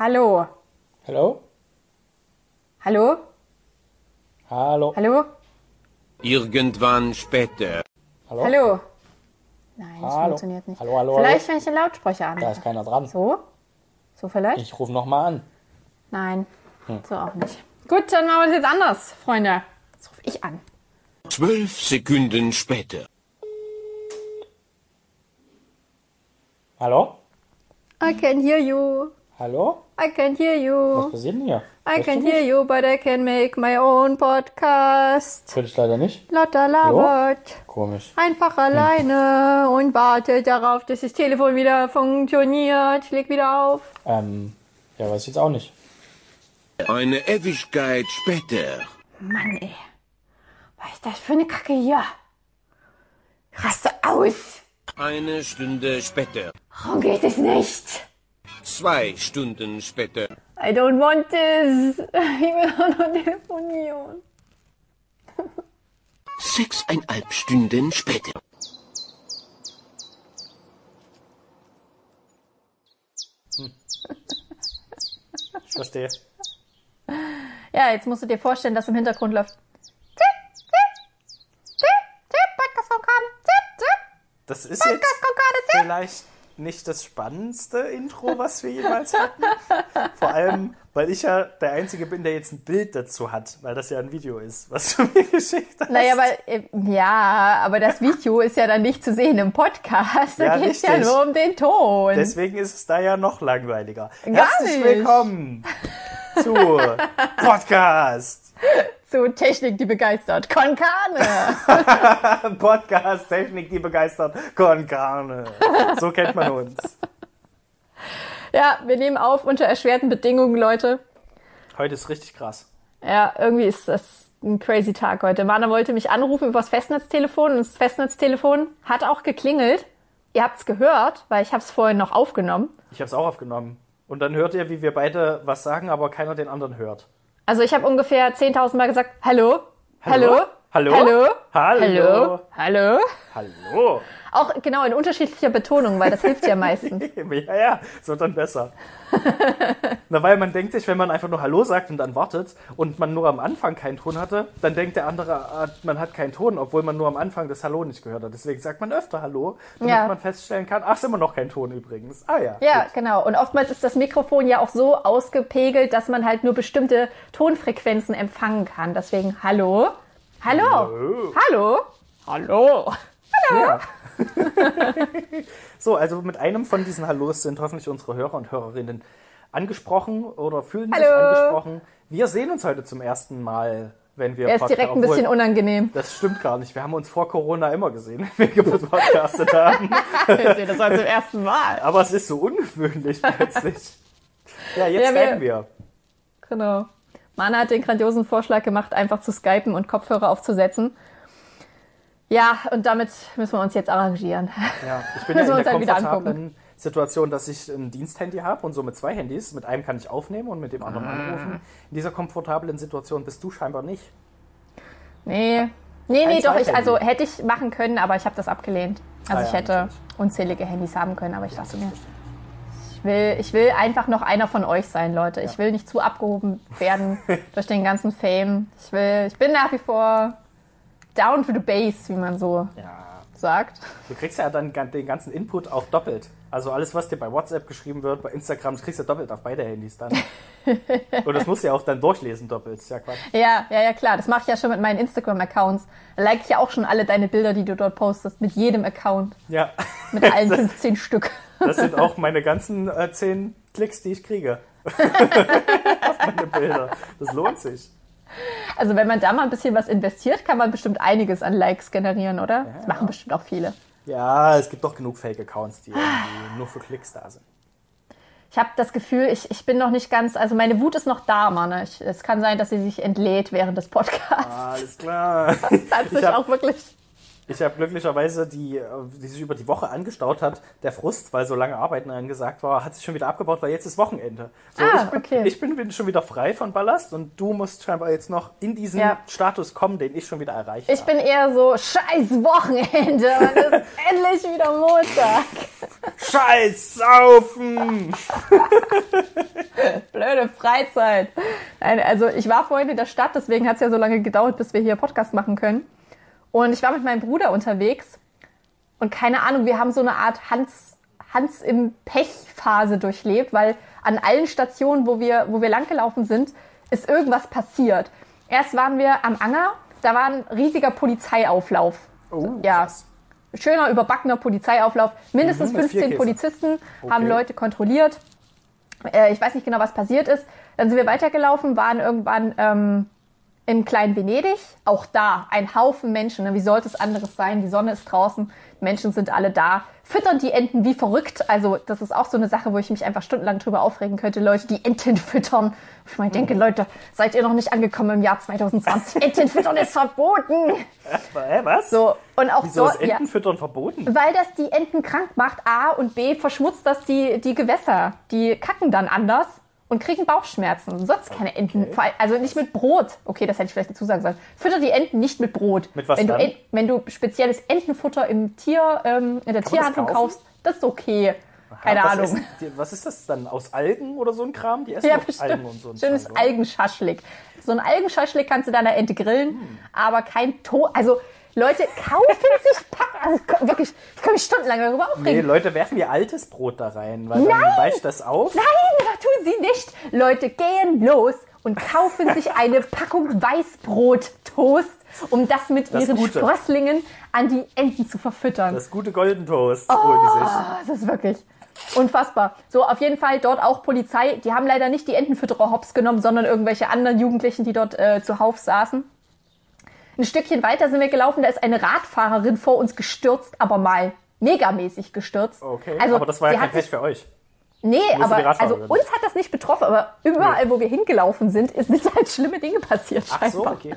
Hallo. Hallo? Hallo? Hallo? Hallo? Irgendwann später. Hallo? Hallo? Nein, das Hallo? funktioniert nicht. Hallo, hallo, Vielleicht, wenn ich den Lautsprecher Da anmache. ist keiner dran. So? So vielleicht? Ich rufe nochmal an. Nein, Hm. so auch nicht. Gut, dann machen wir das jetzt anders, Freunde. Jetzt rufe ich an. Zwölf Sekunden später. Hallo? I can hear you. Hallo? I can hear you. Was passiert denn hier? I Hörst can hear you, but I can make my own podcast. Könnte ich leider nicht. Lotta labert. Komisch. Einfach alleine und wartet darauf, dass das Telefon wieder funktioniert. Leg wieder auf. Ähm, ja, weiß ich jetzt auch nicht. Eine Ewigkeit später. Mann, ey. Was ist das für eine Kacke hier? Raste aus. Eine Stunde später. Warum geht es nicht? Zwei Stunden später. I don't want this. Ich will auch noch telefonieren. Sechseinhalb Stunden später. Ich verstehe. Ja, jetzt musst du dir vorstellen, dass im Hintergrund läuft. Das ist jetzt vielleicht nicht das spannendste Intro, was wir jemals hatten. Vor allem, weil ich ja der Einzige bin, der jetzt ein Bild dazu hat, weil das ja ein Video ist, was du mir geschickt hast. Naja, weil, äh, ja, aber das Video ist ja dann nicht zu sehen im Podcast. Da Ja, geht's ja richtig. nur um den Ton. Deswegen ist es da ja noch langweiliger. Gar Herzlich nicht. willkommen zu Podcast. Zu Technik, die begeistert. Konkane. Podcast Technik, die begeistert. Con Carne. So kennt man uns. ja, wir nehmen auf unter erschwerten Bedingungen, Leute. Heute ist richtig krass. Ja, irgendwie ist das ein crazy Tag heute. Mana wollte mich anrufen übers Festnetztelefon und das Festnetztelefon hat auch geklingelt. Ihr habt's gehört, weil ich hab's vorhin noch aufgenommen. Ich habe es auch aufgenommen. Und dann hört ihr, wie wir beide was sagen, aber keiner den anderen hört. Also ich habe ungefähr 10.000 Mal gesagt, hallo, Hallo? hallo, Hallo? hallo, Hallo? hallo. Hallo? Auch genau in unterschiedlicher Betonung, weil das hilft ja meistens. Ja, ja, so dann besser. Na, weil man denkt sich, wenn man einfach nur Hallo sagt und dann wartet und man nur am Anfang keinen Ton hatte, dann denkt der andere, ah, man hat keinen Ton, obwohl man nur am Anfang das Hallo nicht gehört hat. Deswegen sagt man öfter Hallo, damit Ja. man feststellen kann, ach, ist immer noch kein Ton übrigens. Ah ja. Ja, gut. genau. Und oftmals ist das Mikrofon ja auch so ausgepegelt, dass man halt nur bestimmte Tonfrequenzen empfangen kann. Deswegen hallo, hallo, hallo, hallo. Ja. so, also mit einem von diesen Hallos sind hoffentlich unsere Hörer und Hörerinnen angesprochen oder fühlen sich Hallo. angesprochen. Wir sehen uns heute zum ersten Mal, wenn wir Er ist Podca- direkt ein bisschen unangenehm. Das stimmt gar nicht. Wir haben uns vor Corona immer gesehen, wenn wir gepodcastet haben. Das heute zum ersten Mal. Aber es ist so ungewöhnlich plötzlich. Ja, jetzt Ja, wir- wir. Genau. Mana hat den grandiosen Vorschlag gemacht, einfach zu skypen und Kopfhörer aufzusetzen. Ja, und damit müssen wir uns jetzt arrangieren. Ja, ich bin ja in der komfortablen Situation, dass ich ein Diensthandy habe und so mit zwei Handys. Mit einem kann ich aufnehmen und mit dem anderen Ah. anrufen. In dieser komfortablen Situation bist du scheinbar nicht. Nee. Nee, nee, Ein doch, ich, also hätte ich machen können, aber ich habe das abgelehnt. Also Ah ich ja, hätte natürlich. unzählige Handys haben können, aber ich dachte mir, ich will, ich will einfach noch einer von euch sein, Leute. Ich will nicht zu abgehoben werden durch den ganzen Fame. Ich will, ich bin nach wie vor down to the base, wie man so Ja. sagt. Du kriegst ja dann den ganzen Input auch doppelt. Also alles, was dir bei WhatsApp geschrieben wird, bei Instagram, das kriegst du doppelt auf beide Handys dann. und das musst du ja auch dann durchlesen doppelt. Ja Quatsch. Ja, ja, ja, klar. Das mache ich ja schon mit meinen Instagram-Accounts. Da like ich ja auch schon alle deine Bilder, die du dort postest, mit jedem Account. Ja. Mit allen 15 Stück. Das sind auch meine ganzen äh, zehn Klicks, die ich kriege. auf meine Bilder. Das lohnt sich. Also wenn man da mal ein bisschen was investiert, kann man bestimmt einiges an Likes generieren, oder? Das machen bestimmt auch viele. Ja, es gibt doch genug Fake-Accounts, die irgendwie nur für Klicks da sind. Ich habe das Gefühl, ich, ich bin noch nicht ganz, also meine Wut ist noch da, Mann. Ich, es kann sein, dass sie sich entlädt während des Podcasts. Alles klar. Das hat sich Ich hab- auch wirklich. Ich habe glücklicherweise die, äh, die sich über die Woche angestaut hat, der Frust, weil so lange Arbeiten angesagt war, hat sich schon wieder abgebaut, weil jetzt ist Wochenende. So, Ah, ich, bin, okay. ich bin wieder- schon wieder frei von Ballast und du musst scheinbar jetzt noch in diesen Ja. Status kommen, den ich schon wieder erreicht Ich habe. bin eher so, scheiß Wochenende, es ist endlich wieder Montag. Scheiß Saufen! blöde Freizeit. Nein, also ich war vorhin in der Stadt, deswegen hat es ja so lange gedauert, bis wir hier Podcast machen können. Und ich war mit meinem Bruder unterwegs und keine Ahnung, wir haben so eine Art Hans, Hans im Pech-Phase durchlebt, weil an allen Stationen, wo wir, wo wir langgelaufen sind, ist irgendwas passiert. Erst waren wir am Anger, da war ein riesiger Polizeiauflauf. Oh, ja, krass. schöner, überbackener Polizeiauflauf. Mindestens Mhm, mit 15 Vierkäse. Polizisten Okay. haben Leute kontrolliert. Äh, ich weiß nicht genau, was passiert ist. Dann sind wir weitergelaufen, waren irgendwann ähm, in Klein Venedig. Auch da ein Haufen Menschen. Ne? Wie sollte es anderes sein? Die Sonne ist draußen, Menschen sind alle da. Füttern die Enten wie verrückt. Also das ist auch so eine Sache, wo ich mich einfach stundenlang drüber aufregen könnte. Leute, die Enten füttern. Ich meine, denke. Leute, seid ihr noch nicht angekommen im Jahr 2020? Enten füttern ist verboten. Hä, was? So, und auch Wieso ist dort, ja. Entenfüttern verboten? Weil das die Enten krank macht, A und B verschmutzt das die, die Gewässer. Die kacken dann anders und kriegen Bauchschmerzen. Sonst keine Enten. Allem- Also nicht mit Brot. Okay, das hätte ich vielleicht dazu sagen sollen. Fütter die Enten nicht mit Brot. Mit was wenn du, dann? En- wenn du spezielles Entenfutter im Tier, ähm, in der das Tierhandlung kaufen? kaufst, das ist okay. Keine was Ahnung. Die, was ist das dann? Aus Algen oder so ein Kram? Die essen Ja. Algen und so ein Schönes? Algenschaschlik. So ein Algenschaschlik kannst du deiner Ente grillen, aber kein To. Also Leute kaufen sich Pa- also, wirklich. Ich kann mich stundenlang darüber aufregen. Nee, Leute werfen ihr altes Brot da rein, weil dann Nein! weicht das auf. Nein, das tun sie nicht. Leute gehen los und kaufen sich eine Packung Weißbrot-Toast, um das mit Das ihren Gute. Sprösslingen an die Enten zu verfüttern. Das gute Golden Toast. Ah, das ist wirklich unfassbar. So, auf jeden Fall dort auch Polizei. Die haben leider nicht die Entenfütterer hops genommen, sondern irgendwelche anderen Jugendlichen, die dort äh, zuhauf saßen. Ein Stückchen weiter sind wir gelaufen, da ist eine Radfahrerin vor uns gestürzt, aber mal megamäßig gestürzt. Okay, Also, aber das war ja kein Pech für euch. Nee, aber also uns hat das nicht betroffen, aber überall, wo wir hingelaufen sind, ist- sind halt schlimme Dinge passiert. Ach so, scheinbar. okay.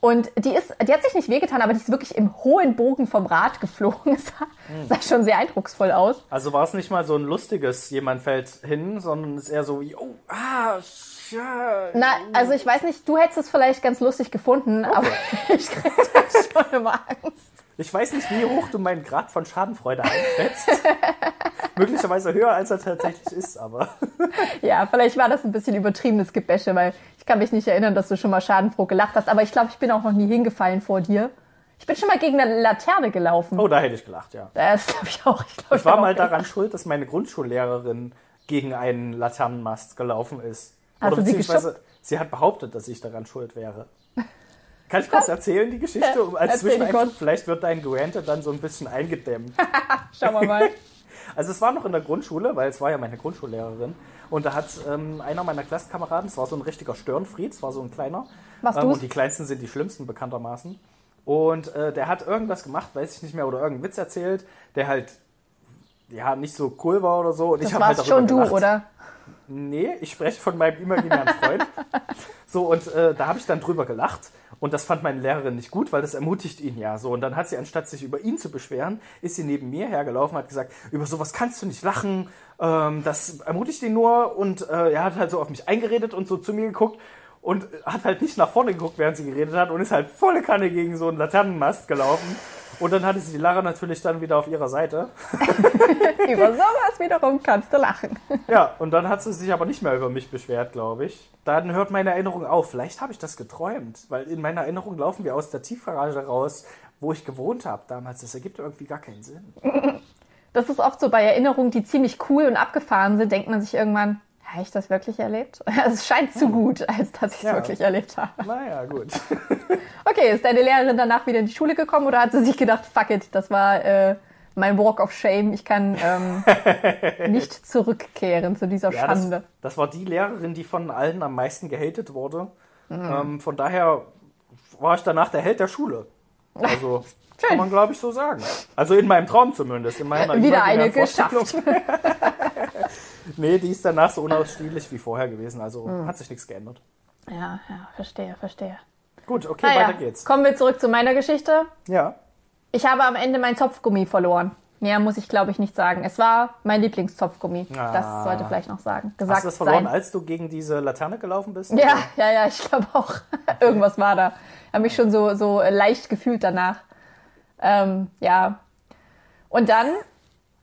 Und die ist, die hat sich nicht wehgetan, aber die ist wirklich im hohen Bogen vom Rad geflogen. Es sah, Hm. sah schon sehr eindrucksvoll aus. Also war es nicht mal so ein lustiges, jemand fällt hin, sondern es ist eher so wie, oh, ah, ja. Na, also ich weiß nicht, du hättest es vielleicht ganz lustig gefunden, aber ich krieg da schon immer Angst. Ich weiß nicht, wie hoch du meinen Grad von Schadenfreude einschätzt. Möglicherweise höher, als er tatsächlich ist, aber. Ja, vielleicht war das ein bisschen übertriebenes Gebäsche, weil ich kann mich nicht erinnern, dass du schon mal schadenfroh gelacht hast, aber ich glaube, ich bin auch noch nie hingefallen vor dir. Ich bin schon mal gegen eine Laterne gelaufen. Oh, da hätte ich gelacht, ja. Das glaube ich auch. Ich, glaub, Ich war hab mal daran schuld, dass meine Grundschullehrerin gegen einen Laternenmast gelaufen ist. Hast Oder beziehungsweise sie hat behauptet, dass ich daran schuld wäre. Kann ich kurz erzählen, die Geschichte? Um- Als Zwischeneinschub, vielleicht wird dein Guante dann so ein bisschen eingedämmt. Schauen wir mal. Also es war noch in der Grundschule, weil es war ja meine Grundschullehrerin. Und da hat ähm, einer meiner Klassenkameraden, es war so ein richtiger Störenfried, es war so ein kleiner. Warst ähm, du's? und die kleinsten sind die schlimmsten bekanntermaßen. Und äh, der hat irgendwas gemacht, weiß ich nicht mehr, oder irgendeinen Witz erzählt, der halt ja nicht so cool war oder so. Und ich Das habe halt darüber schon du, gelacht. oder? Nee, ich spreche von meinem imaginären Freund. so, und äh, da habe ich dann drüber gelacht. Und das fand meine Lehrerin nicht gut, weil das ermutigt ihn ja so. Und dann hat sie, anstatt sich über ihn zu beschweren, ist sie neben mir hergelaufen und hat gesagt, über sowas kannst du nicht lachen. Ähm, das ermutigt ihn nur. Und äh, er hat halt so auf mich eingeredet und so zu mir geguckt. Und hat halt nicht nach vorne geguckt, während sie geredet hat. Und ist halt volle Kanne gegen so einen Laternenmast gelaufen. Und dann hatte sie die Lara natürlich dann wieder auf ihrer Seite. Über sowas wiederum kannst du lachen. Ja, und dann hat sie sich aber nicht mehr über mich beschwert, glaube ich. Dann hört meine Erinnerung auf. Vielleicht habe ich das geträumt, weil in meiner Erinnerung laufen wir aus der Tiefgarage raus, wo ich gewohnt habe damals. Das ergibt irgendwie gar keinen Sinn. Das ist oft so bei Erinnerungen, die ziemlich cool und abgefahren sind, denkt man sich irgendwann, habe ich das wirklich erlebt? Es scheint zu gut, als dass ich es Ja. wirklich erlebt habe. Naja, gut. Okay, ist deine Lehrerin danach wieder in die Schule gekommen oder hat sie sich gedacht, fuck it, das war äh, mein Walk of Shame, ich kann ähm, nicht zurückkehren zu dieser Ja, das, Schande. das war die Lehrerin, die von allen am meisten gehatet wurde. Ähm, von daher war ich danach der Held der Schule. Also Schön. kann man, glaube ich, so sagen. Also in meinem Traum zumindest. In meiner Wieder eine geschafft. Nee, die ist danach so unausstehlich wie vorher gewesen. Also hat sich nichts geändert. Ja, ja, verstehe, verstehe. Gut, okay, Naja, weiter geht's. kommen wir zurück zu meiner Geschichte. Ja. Ich habe am Ende mein Zopfgummi verloren. Mehr muss ich, glaube ich, nicht sagen. Es war mein Lieblingszopfgummi. Ah. Das sollte vielleicht noch sagen. Gesagt Hast du das verloren, sein. als du gegen diese Laterne gelaufen bist? Ja, ja, ja, ich glaube auch. Irgendwas war da. Ich habe mich schon so, so leicht gefühlt danach. Ähm, ja. Und dann,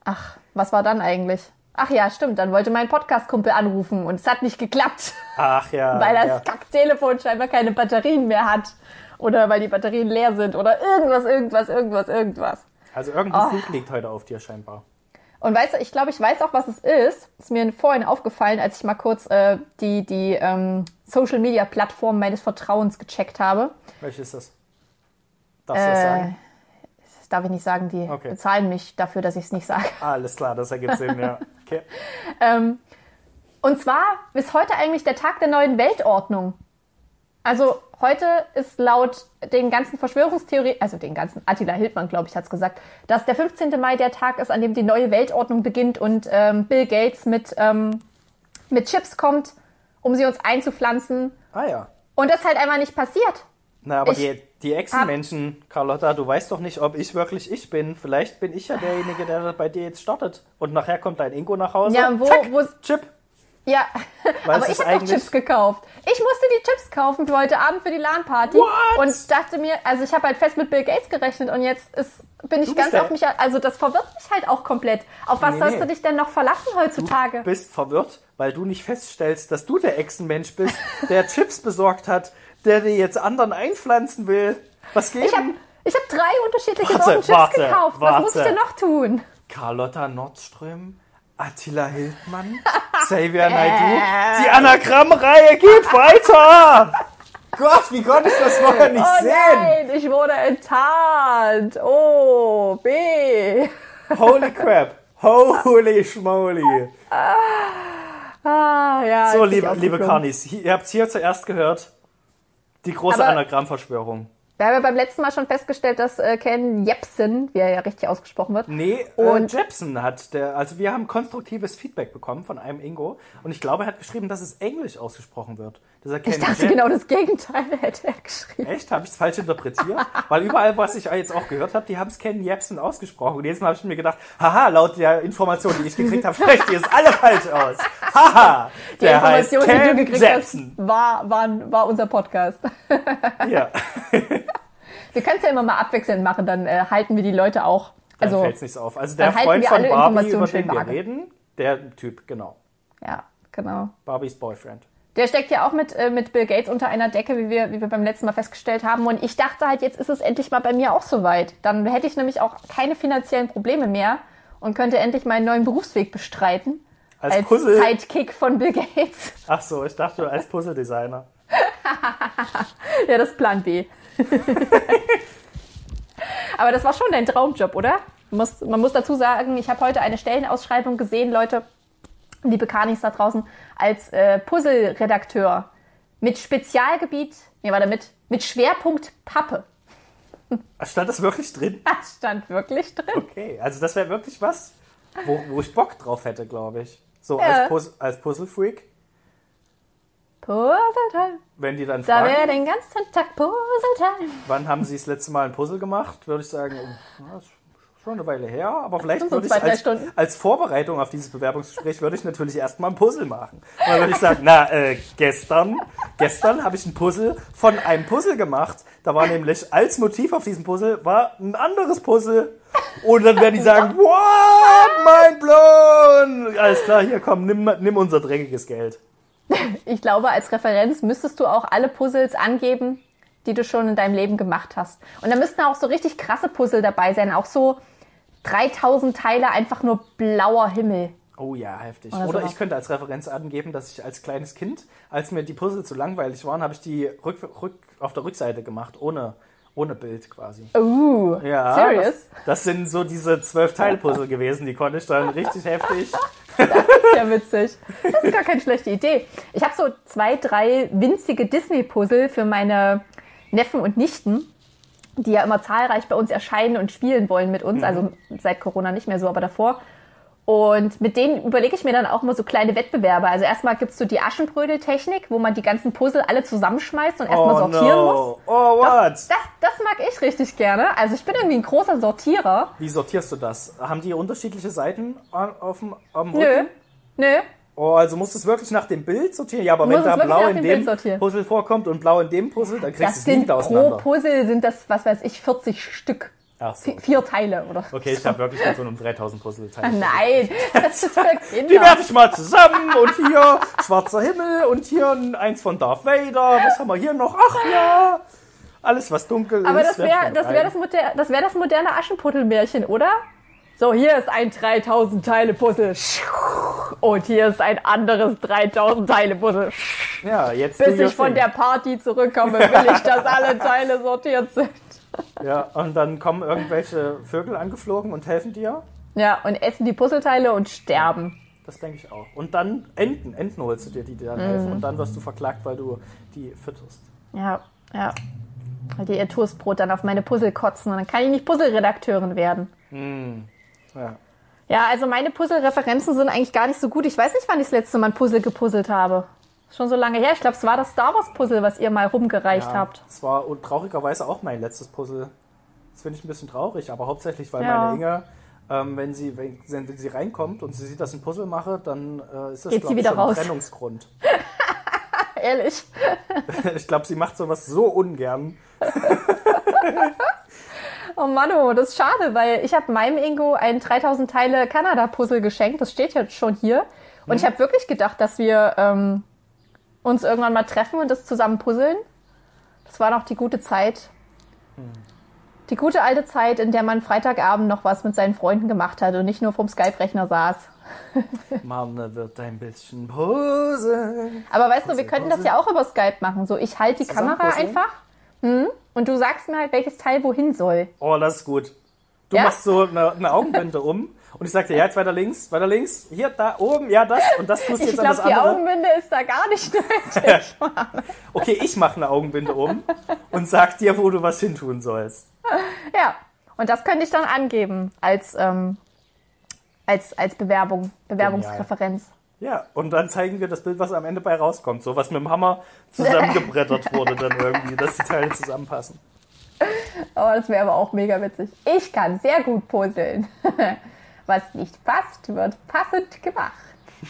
ach, was war dann eigentlich? Ach ja, stimmt. Dann wollte mein Podcast-Kumpel anrufen und es hat nicht geklappt, Ach ja. weil das ja. Kack-Telefon scheinbar keine Batterien mehr hat. Oder weil die Batterien leer sind oder irgendwas, irgendwas, irgendwas, irgendwas. Also irgendwie Oh. Liegt heute auf dir scheinbar. Und weißt du, ich glaube, ich weiß auch, was es ist. Ist mir vorhin aufgefallen, als ich mal kurz äh, die, die ähm, Social-Media-Plattform meines Vertrauens gecheckt habe. Welches ist das? Darfst du das Äh, sagen? das darf ich nicht sagen, die Okay. bezahlen mich dafür, dass ich es nicht sage. Alles klar, das ergibt Sinn, ja. Okay. Ähm, und zwar ist heute eigentlich der Tag der neuen Weltordnung. Also heute ist laut den ganzen Verschwörungstheorien, also den ganzen Attila Hildmann, glaube ich, hat es gesagt, dass der 15. Mai der Tag ist, an dem die neue Weltordnung beginnt und ähm, Bill Gates mit, ähm, mit Chips kommt, um sie uns einzupflanzen. Ah ja. Und das halt einfach nicht passiert. Na, aber Ich die, die Echsenmenschen, Carlotta, du weißt doch nicht, ob ich wirklich ich bin. Vielleicht bin ich ja derjenige, der bei dir jetzt startet. Und nachher kommt dein Ingo nach Hause. Ja, wo- Zack, wo- Chip. Ja, Weil aber ich habe doch eigentlich- Chips gekauft. Ich musste die Chips kaufen für heute Abend für die LAN-Party. Und dachte mir, also ich habe halt fest mit Bill Gates gerechnet und jetzt ist, bin ich Du ganz auf mich, also das verwirrt mich halt auch komplett. Auf was Nee, sollst nee. du dich denn noch verlassen heutzutage? bist verwirrt, weil du nicht feststellst, dass du der Echsenmensch bist, der Chips besorgt hat, der dir jetzt anderen einpflanzen will. Was geht? Ich habe hab drei unterschiedliche Warte, Sorten Chips warte, gekauft. Was muss ich denn noch tun? Carlotta Nordström, Attila Hildmann, Xavier Naidoo. Die Anagrammreihe geht weiter! Gott, wie konnte ich das vorher nicht Oh sehen? nein, ich wurde enttarnt. Oh, B. Holy crap. Holy schmoly. Ah, ja. So, liebe, liebe hi- ihr habt es hier zuerst gehört. Die große Anagrammverschwörung. Wir haben ja beim letzten Mal schon festgestellt, dass äh, Ken Jepsen, wie er ja richtig ausgesprochen wird, Nee, Und- und Jepson hat der, also wir haben konstruktives Feedback bekommen von einem Ingo und ich glaube, er hat geschrieben, dass es Englisch ausgesprochen wird. Dass er Ich dachte Jep- genau das Gegenteil, hätte er geschrieben. Echt? Habe ich es falsch interpretiert? Weil überall, was ich jetzt auch gehört habe, die haben es Ken Jepsen ausgesprochen. Und Mal habe ich mir gedacht, haha, laut der Information, die ich gekriegt habe, sprecht ihr es alle falsch aus. Haha, Die der heißt Information, die du Ken gekriegt Jepsen. hast, war, war, war unser Podcast. Ja, Wir können es ja immer mal abwechselnd machen, dann äh, halten wir die Leute auch. dann Also, fällt's nicht so auf. Also der dann Freund von Barbie, über den wir reden, der Typ, genau. ja, genau. Barbies Boyfriend. Der steckt ja auch mit, äh, mit Bill Gates unter einer Decke, wie wir, wie wir beim letzten Mal festgestellt haben. Und ich dachte halt, jetzt ist es endlich mal bei mir auch soweit. Dann hätte ich nämlich auch keine finanziellen Probleme mehr und könnte endlich meinen neuen Berufsweg bestreiten. Als Als Puzzle. Sidekick von Bill Gates. Ach so, ich dachte als Puzzle-Designer. Ja, das ist Plan B. Aber das war schon dein Traumjob, oder? Man muss, man muss dazu sagen, ich habe heute eine Stellenausschreibung gesehen, Leute, liebe Kanis da draußen, als äh, Puzzle-Redakteur mit Spezialgebiet, nee, warte, mit, mit Schwerpunkt Pappe. Stand das wirklich drin? Das stand wirklich drin. Okay, also das wäre wirklich was, wo, wo ich Bock drauf hätte, glaube ich. So Ja. als, Puz als Puzzle-Freak, Puzzletime. wenn die dann Da wäre fragen, den ganzen Tag Puzzletime. wann haben sie das letzte Mal ein Puzzle gemacht, würde ich sagen, oh, das ist schon eine Weile her, aber vielleicht So würde ich zwei, als, als Vorbereitung auf dieses Bewerbungsgespräch würde ich natürlich erstmal ein Puzzle machen. Und dann würde ich sagen, na, äh, gestern, gestern habe ich ein Puzzle von einem Puzzle gemacht. Da war nämlich als Motiv auf diesem Puzzle war ein anderes Puzzle. Und dann werden die sagen, what, mind blown. Alles klar, hier komm, nimm, nimm unser dreckiges Geld. Ich glaube, als Referenz müsstest du auch alle Puzzles angeben, die du schon in deinem Leben gemacht hast. Und da müssten auch so richtig krasse Puzzle dabei sein. Auch so 3000 Teile, einfach nur blauer Himmel. Oh ja, heftig. Oder Oder ich könnte als Referenz angeben, dass ich als kleines Kind, als mir die Puzzle zu langweilig waren, habe ich die rück, rück, auf der Rückseite gemacht, ohne, ohne Bild quasi. Uh, Ja, serious? Das, das sind so diese zwölf Teil-Puzzle gewesen, die konnte ich dann richtig heftig. Das ist ja witzig. Das ist gar keine schlechte Idee. Ich habe so zwei, drei winzige Disney-Puzzle für meine Neffen und Nichten, die ja immer zahlreich bei uns erscheinen und spielen wollen mit uns. Also seit Corona nicht mehr so, aber davor. Und mit denen überlege ich mir dann auch mal so kleine Wettbewerbe. Also erstmal gibt's so die Aschenbrödel-Technik, wo man die ganzen Puzzle alle zusammenschmeißt und erstmal Oh sortieren muss. no. Oh what? Das, das mag ich richtig gerne. Also ich bin irgendwie ein großer Sortierer. Wie sortierst du das? Haben die unterschiedliche Seiten auf dem am Nö, Rücken? nö. Oh, also musst du es wirklich nach dem Bild sortieren? Ja, aber Du wenn da blau in dem. Puzzle vorkommt und blau in dem Puzzle, dann kriegst du Das es sind wieder pro auseinander. Puzzle sind das, was weiß ich, 40 Stück. Ach so. Vi- Vier Teile, oder? Okay, ich habe wirklich mit so einem 3000 Puzzleteil. Nein, das ist für Kinder. Die werfe ich mal zusammen und hier schwarzer Himmel und hier eins von Darth Vader. Was haben wir hier noch? Ach ja, alles was dunkel Aber ist. das werf wäre das, wär das, moder das, wär das moderne Aschenputtelmärchen, oder? So, hier ist ein 3000 Teile Puzzle. Und hier ist ein anderes 3000 Teile Puzzle. Ja, jetzt Bis ich von der Party zurückkomme, will ich, dass alle Teile sortiert sind. Ja, und dann kommen irgendwelche Vögel angeflogen und helfen dir. Ja, und essen die Puzzleteile und sterben. Das denke ich auch. Und dann Enten, Enten holst du dir, die dir dann helfen. Mhm. Und dann wirst du verklagt, weil du die fütterst. Ja, ja. Weil die ihr Toastbrot dann auf meine Puzzle kotzen und dann kann ich nicht Puzzleredakteurin werden. Ja. Ja, also meine Puzzle-Referenzen sind eigentlich gar nicht so gut. Ich weiß nicht, wann ich das letzte Mal ein Puzzle gepuzzelt habe. Schon so lange her. Ich glaube, es war das Star Wars Puzzle, was ihr mal rumgereicht Ja, habt. Das war und traurigerweise auch mein letztes Puzzle. Das finde ich ein bisschen traurig, aber hauptsächlich, weil Ja. meine Inge, ähm, wenn, sie, wenn, wenn sie reinkommt und sie sieht, dass ich ein Puzzle mache, dann äh, ist das, Geht glaub sie ich, schon ein raus. Trennungsgrund. Ehrlich. ich glaube, sie macht sowas so ungern. Oh Mann, oh, das ist schade, weil ich habe meinem Ingo ein 3000 Teile Kanada-Puzzle geschenkt. Das steht jetzt schon hier. Und ich habe wirklich gedacht, dass wir ähm, uns irgendwann mal treffen und das zusammen puzzeln. Das war noch die gute Zeit. Die gute alte Zeit, in der man Freitagabend noch was mit seinen Freunden gemacht hat und nicht nur vom Skype-Rechner saß. Marne wird ein bisschen puzzeln. Aber weißt du, wir könnten das ja auch über Skype machen. So, ich halte die Kamera puzzeln? einfach hm, und du sagst mir halt, welches Teil wohin soll. Oh, das ist gut. Du Ja? machst so eine, eine Augenbinde um und ich sag dir, ja, jetzt weiter links, weiter links, hier, da, oben, ja, das und das tust du Ich jetzt an glaube, das die andere. Augenbinde ist da gar nicht nötig. Okay, ich mache eine Augenbinde um und sag dir, wo du was hintun sollst. Ja, und das könnte ich dann angeben als, ähm, als, als Bewerbung, Bewerbungsreferenz. Ja, und dann zeigen wir das Bild, was am Ende bei rauskommt. So, was mit dem Hammer zusammengebrettert wurde dann irgendwie, dass die Teile zusammenpassen. Oh, das wäre aber auch mega witzig. Ich kann sehr gut puzzeln. Was nicht passt, wird passend gemacht.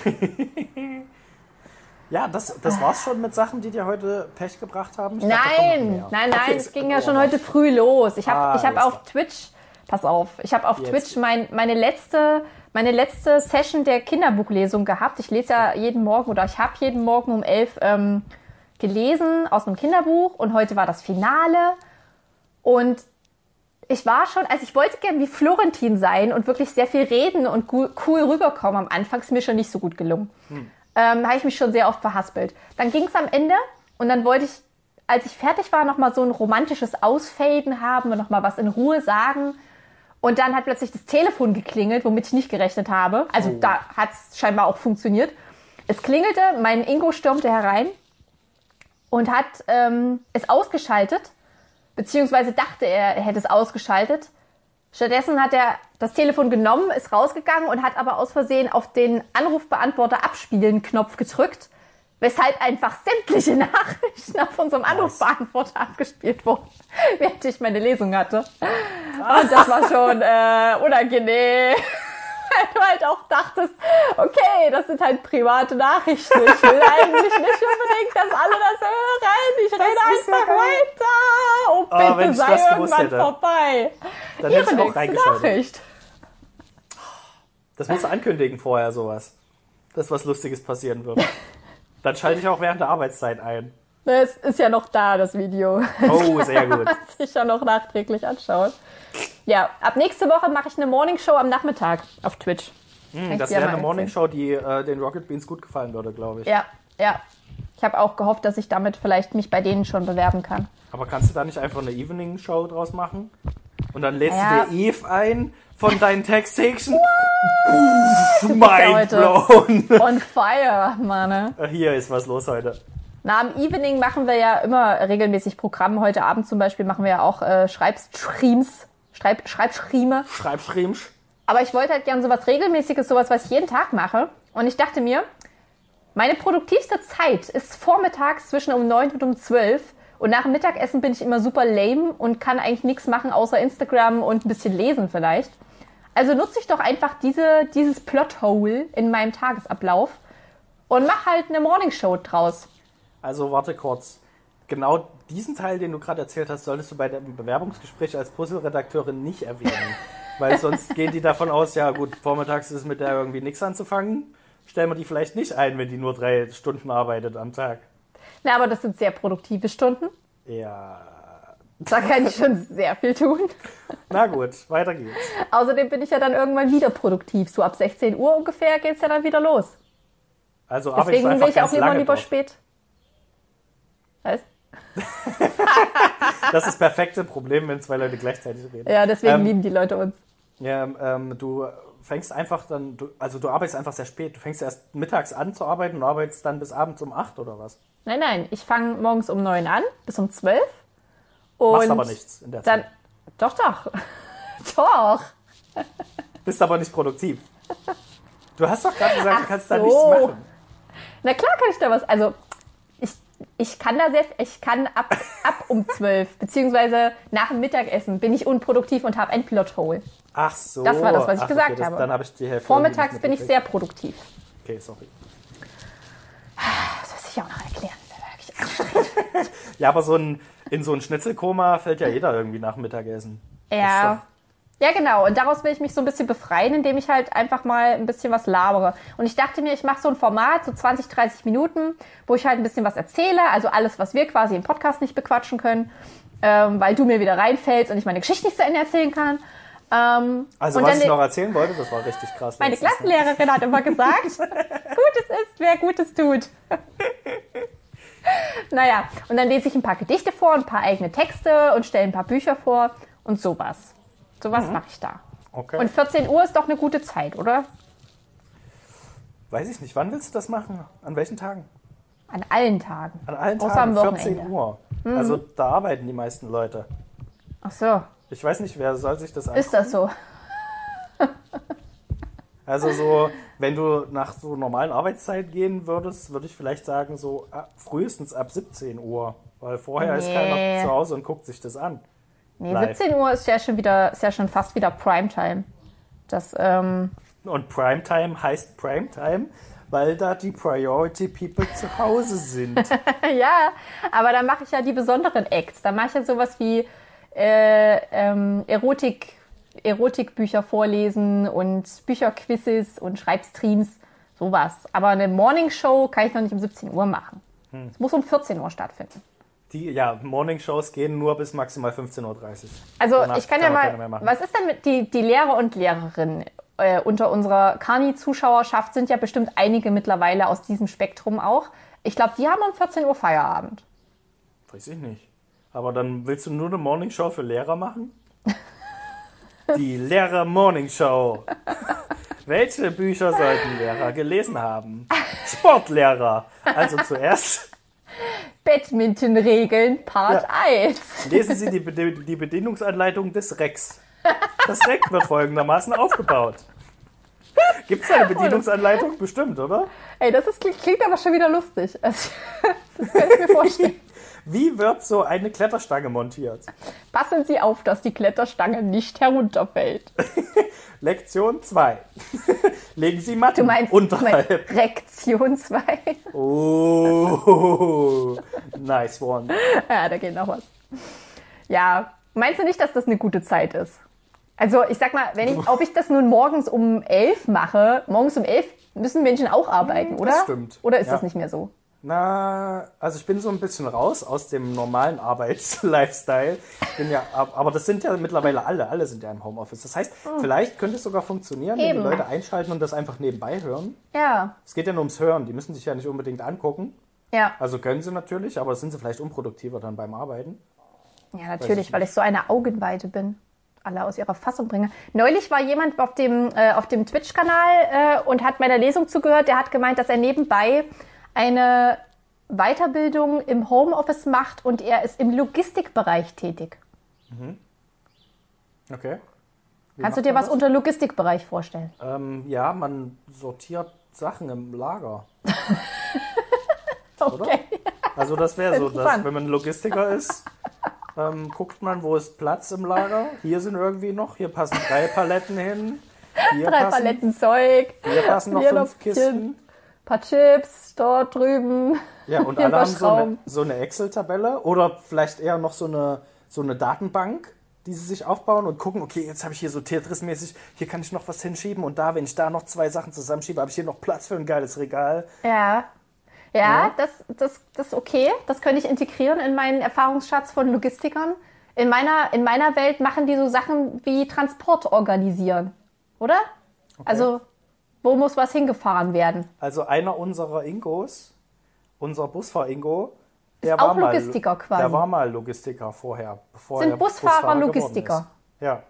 Ja, das, das war's schon mit Sachen, die dir heute Pech gebracht haben? Dachte, Nein, nein, nein, Okay, es ging ja oh, schon heute früh los. Ich habe Ah, ich hab auf Twitch, pass auf, ich habe auf Jetzt. Twitch mein, meine, letzte, meine letzte Session der Kinderbuchlesung gehabt. Ich lese ja jeden Morgen oder ich habe jeden Morgen um elf ähm, gelesen aus einem Kinderbuch und heute war das Finale. Und ich war schon, also ich wollte gern wie Florentin sein und wirklich sehr viel reden und cool, rüberkommen. Am Anfang ist mir schon nicht so gut gelungen. Ähm, habe ich mich schon sehr oft verhaspelt. Dann ging es am Ende und dann wollte ich, als ich fertig war, nochmal so ein romantisches Ausfaden haben und nochmal was in Ruhe sagen. Und dann hat plötzlich das Telefon geklingelt, womit ich nicht gerechnet habe. Also da hat es scheinbar auch funktioniert. Es klingelte, mein Ingo stürmte herein und hat ähm, es ausgeschaltet, beziehungsweise dachte er, er hätte es ausgeschaltet. Stattdessen hat er das Telefon genommen, ist rausgegangen und hat aber aus Versehen auf den Anrufbeantworter abspielen Knopf gedrückt, weshalb einfach sämtliche Nachrichten auf unserem Anrufbeantworter abgespielt wurden, während ich meine Lesung hatte. Und das war schon äh, unangenehm. Weil du halt auch dachtest, okay, das sind halt private Nachrichten. Ich will eigentlich nicht unbedingt, dass alle das hören. Ich rede einfach weiter. Oh, Oh, bitte ich sei irgendwann hätte. vorbei. Dann Ihre hätte ich auch nächste reingeschaltet. Nachricht. Das musst du ankündigen vorher, sowas. Dass was Lustiges passieren wird. Dann schalte ich auch während der Arbeitszeit ein. Es ist ja noch da, das Video. Oh, sehr gut. sich ja noch nachträglich anschauen. Ja, ab nächste Woche mache ich eine Morningshow am Nachmittag auf Twitch. Hm, Das wäre eine. Morningshow, die äh, den Rocket Beans gut gefallen würde, glaube ich. Ja, ja. Ich habe auch gehofft, dass ich damit vielleicht mich bei denen schon bewerben kann. Aber kannst du da nicht einfach eine Evening-Show draus machen? Und dann lädst Ja. du dir Eve ein von deinen Textation. ja Mind blown. On fire, Mann. Hier ist was los heute. Na, am Evening machen wir ja immer regelmäßig Programm. Heute Abend zum Beispiel machen wir ja auch äh, Schreibstreams, Schreib, Schreibstreame. Schreib Schriemsch. Aber ich wollte halt gern sowas Regelmäßiges, sowas, was ich jeden Tag mache. Und ich dachte mir, meine produktivste Zeit ist vormittags zwischen um 9 und um 12. Und nach dem Mittagessen bin ich immer super lame und kann eigentlich nichts machen, außer Instagram und ein bisschen lesen vielleicht. Also nutze ich doch einfach diese, dieses Plothole in meinem Tagesablauf und mach halt eine Morningshow draus. Also warte kurz. genau diesen Teil, den du gerade erzählt hast, solltest du bei dem Bewerbungsgespräch als Puzzle-Redakteurin nicht erwähnen. Weil sonst gehen die davon aus, ja gut, vormittags ist mit der irgendwie nichts anzufangen. Stellen wir die vielleicht nicht ein, wenn die nur drei Stunden arbeitet am Tag. Na, aber das sind sehr produktive Stunden. Ja. Da kann ich schon sehr viel tun. Na gut, weiter geht's. Außerdem bin ich ja dann irgendwann wieder produktiv. So ab 16 Uhr ungefähr geht's ja dann wieder los. Also arbeitest du Deswegen will ich auch immer lieber drauf. spät. Was? Das ist das perfekte Problem, wenn zwei Leute gleichzeitig reden. Ja, deswegen Ähm, lieben die Leute uns. Ja, ähm, du fängst einfach dann, du, also du arbeitest einfach sehr spät. Du fängst erst mittags an zu arbeiten und arbeitest dann bis abends um 8 oder was? Nein, nein, ich fange morgens um 9 an, bis um 12. Und Machst aber nichts in der Dann, Zeit. doch, doch. doch. Bist aber nicht produktiv. Du hast doch gerade gesagt, du Ach kannst da so. nichts machen. Na klar kann ich da was. Also, ich, ich kann da sehr, ich kann ab, ab um 12, beziehungsweise nach dem Mittagessen bin ich unproduktiv und habe ein Plothole. Ach so. Das war das, was ich Ach, gesagt okay, das, habe. Dann habe ich die Hälfte Vormittags bin ich sehr produktiv. Okay, sorry. Das muss ich auch noch erklären. Ja, aber so ein, in so ein Schnitzelkoma fällt ja jeder irgendwie nach Mittagessen. Ja. Ja, genau. Und daraus will ich mich so ein bisschen befreien, indem ich halt einfach mal ein bisschen was labere. Und ich dachte mir, ich mache so ein Format, so 20, 30 Minuten, wo ich halt ein bisschen was erzähle. Also alles, was wir quasi im Podcast nicht bequatschen können, ähm, weil du mir wieder reinfällst und ich meine Geschichte nicht zu Ende erzählen kann. Ähm, Also was ich noch erzählen wollte, das war richtig krass. meine ne? Klassenlehrerin hat immer gesagt, Gutes ist, wer Gutes tut. naja, und dann lese ich ein paar Gedichte vor, ein paar eigene Texte und stelle ein paar Bücher vor und sowas. Sowas mache ich da. Okay. Und 14 Uhr ist doch eine gute Zeit, oder? Weiß ich nicht, wann willst du das machen? An welchen Tagen? An allen Tagen. An allen Außer Tagen, am 14 Wochenende. Uhr. Mhm. Also da arbeiten die meisten Leute. Ach so, Ich weiß nicht, wer soll sich das angucken. ist das so? Also so, wenn du nach so normalen Arbeitszeit gehen würdest, würde ich vielleicht sagen, so ab, frühestens ab 17 Uhr. Weil vorher ist Nee. keiner zu Hause und guckt sich das an. Nee, Live. 17 Uhr ist ja schon wieder, ist ja schon fast wieder Primetime. Das, ähm, Und Primetime heißt Primetime, weil da die Priority People zu Hause sind. ja, aber da mache ich ja die besonderen Acts. Da mache ich ja sowas wie äh, ähm, Erotik, Erotikbücher vorlesen und Bücherquizzes und Schreibstreams, sowas. Aber eine Morningshow kann ich noch nicht um 17 Uhr machen. Hm. Es muss um 14 Uhr stattfinden. Die, ja, Morningshows gehen nur bis maximal 15.30 Uhr. Also Danach ich kann ja mal, was ist denn mit die, die Lehrer und Lehrerinnen äh, unter unserer Kani-Zuschauerschaft sind ja bestimmt einige mittlerweile aus diesem Spektrum auch. Ich glaube, die haben um 14 Uhr Feierabend. Weiß ich nicht. Aber dann willst du nur eine Morningshow für Lehrer machen? Die Lehrer Morningshow. Welche Bücher sollten Lehrer gelesen haben? Sportlehrer. Also zuerst Badminton-Regeln Part Ja. 1. lesen Sie die, Bedi- die Bedienungsanleitung des Rex. Das Reck wird folgendermaßen aufgebaut. Gibt es eine Bedienungsanleitung? Bestimmt, oder? Ey, das ist, klingt aber schon wieder lustig. Also, das kann ich mir vorstellen. Wie wird so eine Kletterstange montiert? Passen Sie auf, dass die Kletterstange nicht herunterfällt. Lektion 2. Legen Sie Matten Du meinst, du unterhalb. meinst Rektion 2? Oh, nice one. Ja, da geht noch was. Ja, meinst du nicht, dass das eine gute Zeit ist? Also ich sag mal, wenn ich, ob ich das nun morgens um 11 mache, morgens um 11 müssen Menschen auch arbeiten, oder? stimmt. Oder ist Ja. das nicht mehr so? Na, also ich bin so ein bisschen raus aus dem normalen Arbeits-Lifestyle. Bin ja, ab- aber das sind ja mittlerweile alle. Alle sind ja im Homeoffice. Das heißt, vielleicht könnte es sogar funktionieren, wenn. Eben. die Leute einschalten und das einfach nebenbei hören. Ja, Es geht ja nur ums Hören. Die müssen sich ja nicht unbedingt angucken. ja. Also können sie natürlich, aber sind sie vielleicht unproduktiver dann beim Arbeiten. Ja, natürlich, ich weil ich so eine Augenweide bin. Alle aus ihrer Fassung bringe. Neulich war jemand auf dem, äh, auf dem Twitch-Kanal äh, und hat meiner Lesung zugehört. Der hat gemeint, dass er nebenbei eine Weiterbildung im Homeoffice macht und er ist im Logistikbereich tätig. Okay. Wie Kannst du dir was unter Logistikbereich vorstellen? das? Ähm, ja, man sortiert Sachen im Lager. Okay. Also das wäre so, dass, wenn man Logistiker ist, ähm, guckt man, wo ist Platz im Lager. Hier sind irgendwie noch, hier passen drei Paletten hin. Hier Drei passen, Paletten Zeug. Hier passen noch fünf Kisten. Paar Chips dort drüben. Ja, und alle haben so eine, so eine Excel-Tabelle oder vielleicht eher noch so eine, so eine Datenbank, die sie sich aufbauen und gucken, okay, jetzt habe ich hier so Tetris-mäßig, hier kann ich noch was hinschieben und da, wenn ich da noch zwei Sachen zusammenschiebe, habe ich hier noch Platz für ein geiles Regal. Ja. Ja, Ja. Das, das, das ist okay. Das könnte ich integrieren in meinen Erfahrungsschatz von Logistikern. In meiner, in meiner Welt machen die so Sachen wie Transport organisieren. Oder? Also, wo muss was hingefahren werden? Also einer unserer Ingos, unser Busfahr-Ingo, der auch war mal Logistiker quasi. Der war mal Logistiker vorher. Bevor Sind er Busfahrer geworden Logistiker? ist. Ja.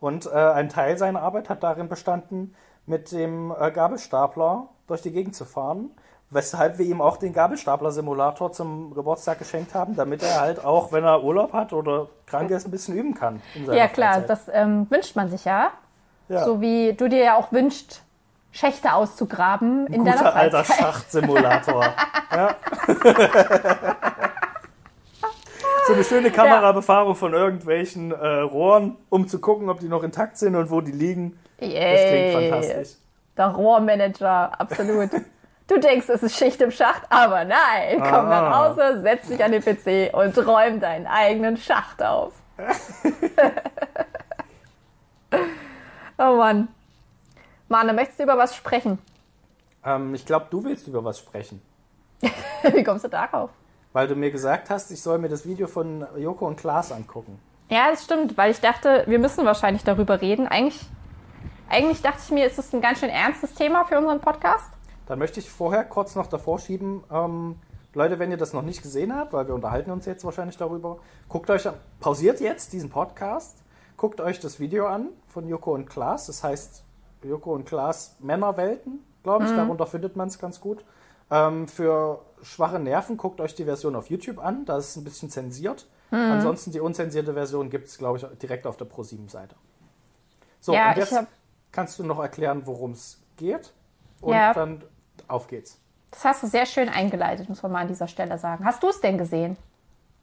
Und äh, ein Teil seiner Arbeit hat darin bestanden, mit dem äh, Gabelstapler durch die Gegend zu fahren. Weshalb wir ihm auch den Gabelstapler-Simulator zum Geburtstag geschenkt haben, damit er halt auch, wenn er Urlaub hat oder krank ist, ein bisschen üben kann. Ja, klar, Freizeit. das ähm, wünscht man sich ja. ja. So wie du dir ja auch wünschst, Schächte auszugraben in Guter deiner alter Freizeit. Schachtsimulator. ja. so eine schöne Kamerabefahrung von irgendwelchen äh, Rohren, um zu gucken, ob die noch intakt sind und wo die liegen. Das klingt Yay. fantastisch. Der Rohrmanager, absolut. Du denkst, es ist Schicht im Schacht, aber nein. Komm nach Ah. Hause, setz dich an den PC und räum deinen eigenen Schacht auf. oh Mann. Mann, möchtest du über was sprechen? Ähm, ich glaube, du willst über was sprechen. Wie kommst du darauf? Weil du mir gesagt hast, ich soll mir das Video von Joko und Klaas angucken. Ja, das stimmt, weil ich dachte, wir müssen wahrscheinlich darüber reden. Eigentlich, eigentlich dachte ich mir, ist es ein ganz schön ernstes Thema für unseren Podcast. Dann möchte ich vorher kurz noch davor schieben, ähm, Leute, wenn ihr das noch nicht gesehen habt, weil wir unterhalten uns jetzt wahrscheinlich darüber, guckt euch, pausiert jetzt diesen Podcast, guckt euch das Video an von Joko und Klaas. Das heißt Joko und Klaas Männerwelten, glaube ich, darunter findet man es ganz gut. Ähm, für schwache Nerven guckt euch die Version auf YouTube an, da ist es ein bisschen zensiert. Ansonsten die unzensierte Version gibt es, glaube ich, direkt auf der Pro7-Seite. So, Ja, und jetzt hab- kannst du noch erklären, worum es geht. Und Ja. dann auf geht's. Das hast du sehr schön eingeleitet, muss man mal an dieser Stelle sagen. Hast du es denn gesehen?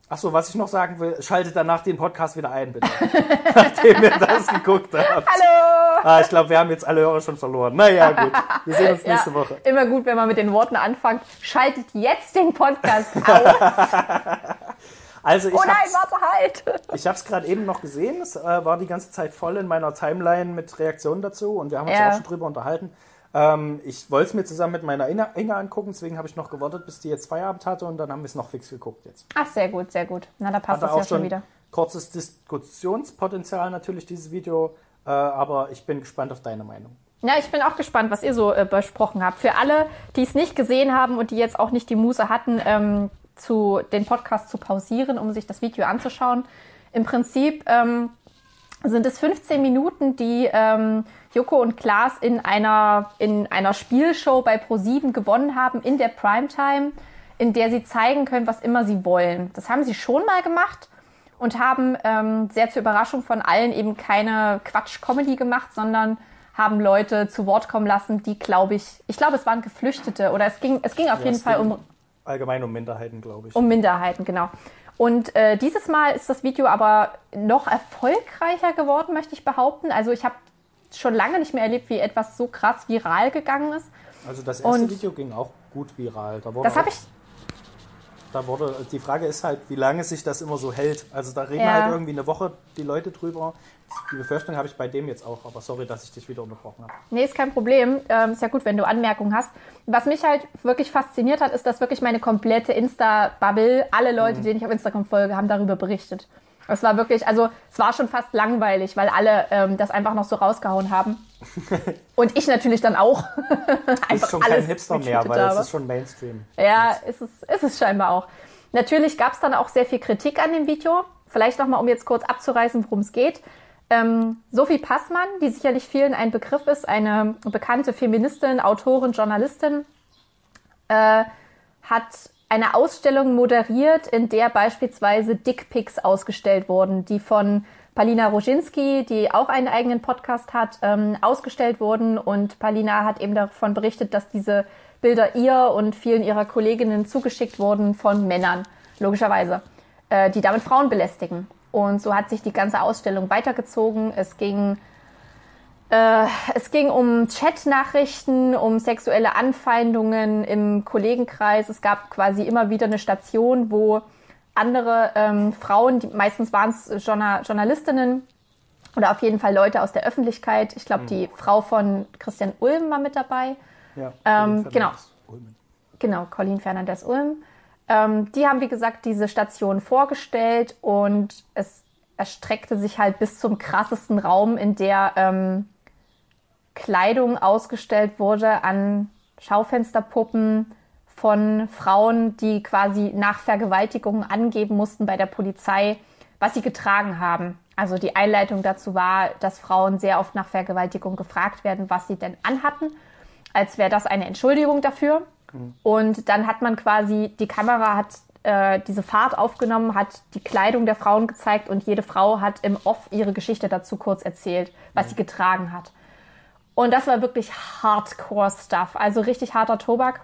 Achso, was ich noch sagen will, schaltet danach den Podcast wieder ein, bitte. Nachdem ihr das geguckt habt. Hallo! Ah, ich glaube, wir haben jetzt alle Hörer schon verloren. Naja, gut. Wir sehen uns nächste Woche. Immer gut, wenn man mit den Worten anfängt. Schaltet jetzt den Podcast aus. Also, ich Oh nein, warte halt! ich hab's gerade eben noch gesehen. Es äh, war die ganze Zeit voll in meiner Timeline mit Reaktionen dazu und wir haben uns Ja. auch schon drüber unterhalten. Ähm, ich wollte es mir zusammen mit meiner Inge, angucken, deswegen habe ich noch gewartet, bis die jetzt Feierabend hatte und dann haben wir es noch fix geguckt jetzt. Ach, sehr gut, sehr gut. Na, da passt das ja schon wieder. kurzes Diskussionspotenzial natürlich, dieses Video, äh, aber ich bin gespannt auf deine Meinung. Ja, ich bin auch gespannt, was ihr so äh, besprochen habt. Für alle, die es nicht gesehen haben und die jetzt auch nicht die Muße hatten, ähm, zu, den Podcast zu pausieren, um sich das Video anzuschauen. Im Prinzip ähm, sind es 15 Minuten, die ähm, Joko und Klaas in einer, in einer Spielshow bei Pro7 gewonnen haben, in der Primetime, in der sie zeigen können, was immer sie wollen. Das haben sie schon mal gemacht und haben ähm, sehr zur Überraschung von allen eben keine Quatsch-Comedy gemacht, sondern haben Leute zu Wort kommen lassen, die, glaube ich, ich glaube, es waren Geflüchtete oder es ging, es ging auf Ja, jeden Fall um, Allgemein um Minderheiten, glaube ich. um Minderheiten, genau. Und äh, dieses Mal ist das Video aber noch erfolgreicher geworden, möchte ich behaupten. Also ich habe schon lange nicht mehr erlebt, wie etwas so krass viral gegangen ist. Also das erste Und- Video ging auch gut viral. Da Das habe ich, Da wurde, die Frage ist halt, wie lange sich das immer so hält. Also da reden Ja. halt irgendwie eine Woche die Leute drüber. Die Befürchtung habe ich bei dem jetzt auch, aber sorry, dass ich dich wieder unterbrochen habe. Nee, ist kein Problem. Ähm, ist ja gut, wenn du Anmerkungen hast. Was mich halt wirklich fasziniert hat, ist, dass wirklich meine komplette Insta-Bubble, alle Leute, denen ich auf Instagram folge, haben darüber berichtet. Es war wirklich, also es war schon fast langweilig, weil alle ähm, das einfach noch so rausgehauen haben. Und ich natürlich dann auch. Ist schon kein Hipster mehr, weil es habe. ist schon Mainstream. Ja, ist es, ist es scheinbar auch. Natürlich gab es dann auch sehr viel Kritik an dem Video. Vielleicht nochmal, um jetzt kurz abzureißen, worum es geht. Ähm, Sophie Passmann, die sicherlich vielen ein Begriff ist, eine bekannte Feministin, Autorin, Journalistin, äh, hat eine Ausstellung moderiert, in der beispielsweise Dickpics ausgestellt wurden, die von Palina Roginski, die auch einen eigenen Podcast hat, ähm, ausgestellt wurden. Und Palina hat eben davon berichtet, dass diese Bilder ihr und vielen ihrer Kolleginnen zugeschickt wurden von Männern, logischerweise, äh, die damit Frauen belästigen. Und so hat sich die ganze Ausstellung weitergezogen. Es ging Äh, es ging um Chatnachrichten, um sexuelle Anfeindungen im Kollegenkreis. Es gab quasi immer wieder eine Station, wo andere ähm, Frauen, die, meistens waren es Journal Journalistinnen oder auf jeden Fall Leute aus der Öffentlichkeit. Ich glaube, die Frau von Christian Ulm war mit dabei. Ja, Ähm, Colin genau. Fernandes. Genau, Colleen Fernandez Ulm. Ähm, die haben, wie gesagt, diese Station vorgestellt und es erstreckte sich halt bis zum krassesten Raum, in der ähm, Kleidung ausgestellt wurde an Schaufensterpuppen von Frauen, die quasi nach Vergewaltigungen angeben mussten bei der Polizei, was sie getragen haben. Also die Einleitung dazu war, dass Frauen sehr oft nach Vergewaltigung gefragt werden, was sie denn anhatten, als wäre das eine Entschuldigung dafür. Und dann hat man quasi, die Kamera hat äh, diese Fahrt aufgenommen, hat die Kleidung der Frauen gezeigt und jede Frau hat im Off ihre Geschichte dazu kurz erzählt, was sie getragen hat. Und das war wirklich Hardcore-Stuff, also richtig harter Tobak.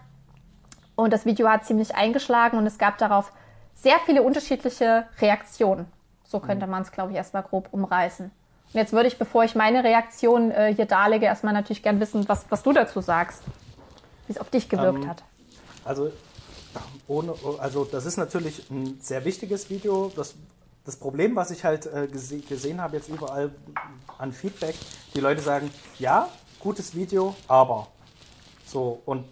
Und das Video hat ziemlich eingeschlagen und es gab darauf sehr viele unterschiedliche Reaktionen. So könnte man es, glaube ich, erstmal grob umreißen. Und jetzt würde ich, bevor ich meine Reaktion äh, hier darlege, erstmal natürlich gern wissen, was, was du dazu sagst. Wie es auf dich gewirkt Ähm, hat. Also, ohne, also das ist natürlich ein sehr wichtiges Video. Das, das Problem, was ich halt äh, gese gesehen habe jetzt überall an Feedback, die Leute sagen, ja, gutes Video, aber so und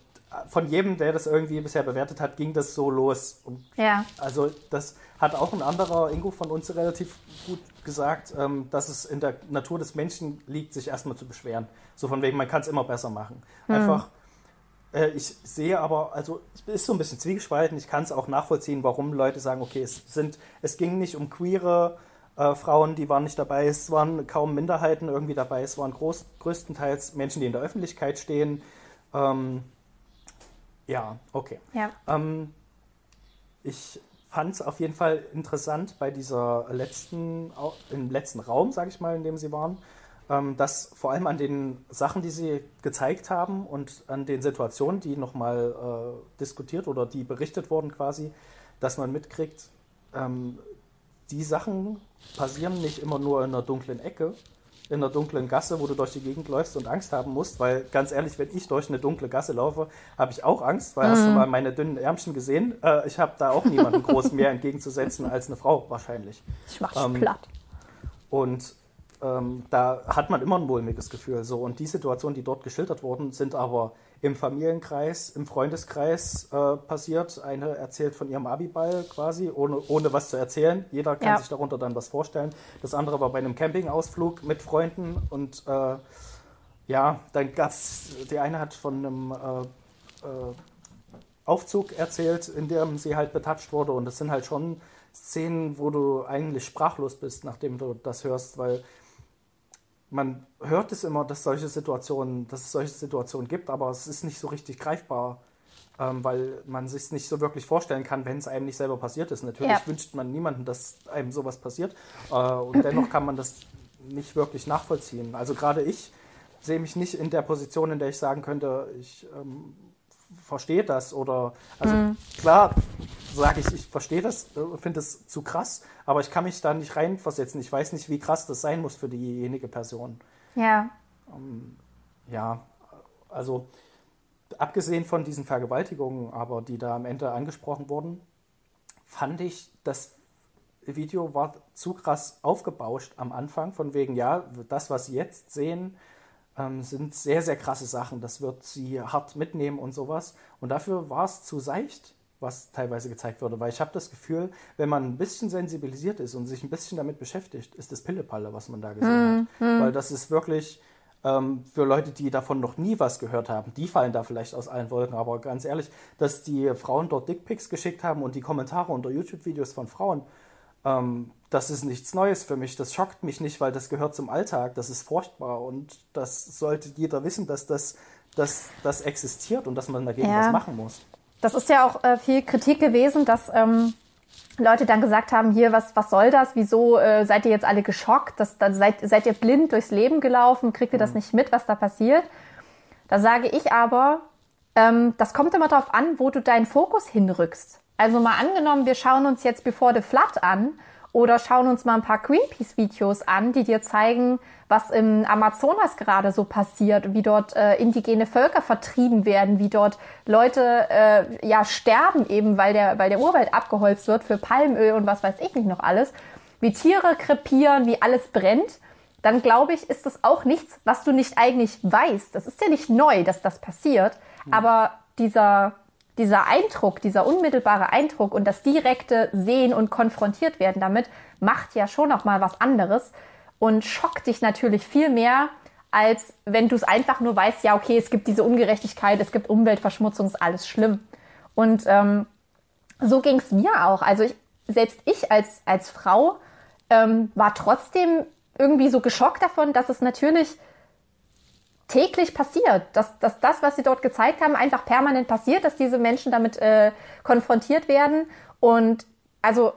von jedem, der das irgendwie bisher bewertet hat, ging das so los. Und Ja. also das hat auch ein anderer Ingo von uns relativ gut gesagt, ähm, dass es in der Natur des Menschen liegt, sich erstmal zu beschweren. So von wegen, man kann es immer besser machen. Einfach, äh, ich sehe aber, also es ist so ein bisschen zwiegespalten. Ich kann es auch nachvollziehen, warum Leute sagen, okay, es sind, es ging nicht um queere äh, Frauen, die waren nicht dabei, es waren kaum Minderheiten irgendwie dabei, es waren groß, größtenteils Menschen, die in der Öffentlichkeit stehen. Ähm, ja, okay. Ja. Ähm, ich fand es auf jeden Fall interessant bei dieser letzten, im letzten Raum, sage ich mal, in dem sie waren, ähm, dass vor allem an den Sachen, die sie gezeigt haben und an den Situationen, die nochmal äh, diskutiert oder die berichtet wurden quasi, dass man mitkriegt, ähm, die Sachen passieren nicht immer nur in einer dunklen Ecke, in einer dunklen Gasse, wo du durch die Gegend läufst und Angst haben musst, weil ganz ehrlich, wenn ich durch eine dunkle Gasse laufe, habe ich auch Angst, weil hast du mal meine dünnen Ärmchen gesehen? Äh, ich habe da auch niemanden groß mehr entgegenzusetzen als eine Frau wahrscheinlich. Ich mach dich Ähm, platt. Und ähm, da hat man immer ein mulmiges Gefühl. So. Und die Situationen, die dort geschildert wurden, sind aber im Familienkreis, im Freundeskreis äh, passiert. Eine erzählt von ihrem Abiball quasi, ohne, ohne was zu erzählen. Jeder kann Ja. sich darunter dann was vorstellen. Das andere war bei einem Campingausflug mit Freunden und äh, ja, dann gab's, die eine hat von einem äh, äh, Aufzug erzählt, in dem sie halt betatscht wurde. Und das sind halt schon Szenen, wo du eigentlich sprachlos bist, nachdem du das hörst, weil man hört es immer, dass solche Situationen, dass es solche Situationen gibt, aber es ist nicht so richtig greifbar, ähm, weil man sich nicht so wirklich vorstellen kann, wenn es einem nicht selber passiert ist. Natürlich Ja. wünscht man niemandem, dass einem sowas passiert, äh, und dennoch kann man das nicht wirklich nachvollziehen. Also gerade ich sehe mich nicht in der Position, in der ich sagen könnte, ich ähm, verstehe das oder also klar sage ich, ich verstehe das, äh, finde es zu krass, aber ich kann mich da nicht reinversetzen. Ich weiß nicht, wie krass das sein muss für diejenige Person. Ja. Ja, also abgesehen von diesen Vergewaltigungen, aber die da am Ende angesprochen wurden, fand ich, das Video war zu krass aufgebauscht am Anfang, von wegen, ja, das, was Sie jetzt sehen, ähm, sind sehr, sehr krasse Sachen. Das wird Sie hart mitnehmen und sowas. Und dafür war es zu seicht, was teilweise gezeigt wurde, weil ich habe das Gefühl, wenn man ein bisschen sensibilisiert ist und sich ein bisschen damit beschäftigt, ist das Pillepalle, was man da gesehen hat. Weil das ist wirklich ähm, für Leute, die davon noch nie was gehört haben, die fallen da vielleicht aus allen Wolken. Aber ganz ehrlich, dass die Frauen dort Dickpics geschickt haben und die Kommentare unter YouTube-Videos von Frauen, ähm, das ist nichts Neues für mich. Das schockt mich nicht, weil das gehört zum Alltag. Das ist furchtbar und das sollte jeder wissen, dass das, dass das existiert und dass man dagegen Ja. was machen muss. Das ist ja auch äh, viel Kritik gewesen, dass ähm, Leute dann gesagt haben, hier, was, was soll das? Wieso äh, seid ihr jetzt alle geschockt? Das, dann seid, seid ihr blind durchs Leben gelaufen? Kriegt ihr das nicht mit, was da passiert? Da sage ich aber, ähm, das kommt immer darauf an, wo du deinen Fokus hinrückst. Also mal angenommen, wir schauen uns jetzt Before the Flood an oder schauen uns mal ein paar Greenpeace-Videos an, die dir zeigen, was im Amazonas gerade so passiert, wie dort äh, indigene Völker vertrieben werden, wie dort Leute äh, ja sterben eben, weil der, weil der Urwald abgeholzt wird für Palmöl und was weiß ich nicht noch alles, wie Tiere krepieren, wie alles brennt, dann glaube ich, ist das auch nichts, was du nicht eigentlich weißt. Das ist ja nicht neu, dass das passiert, aber dieser dieser Eindruck, dieser unmittelbare Eindruck und das direkte Sehen und konfrontiert werden damit macht ja schon noch mal was anderes und schockt dich natürlich viel mehr, als wenn du es einfach nur weißt, ja, okay, es gibt diese Ungerechtigkeit, es gibt Umweltverschmutzung, ist alles schlimm. Und ähm, so ging es mir auch. Also ich, selbst ich als, als Frau ähm, war trotzdem irgendwie so geschockt davon, dass es natürlich täglich passiert, dass, dass das, was sie dort gezeigt haben, einfach permanent passiert, dass diese Menschen damit äh, konfrontiert werden. Und also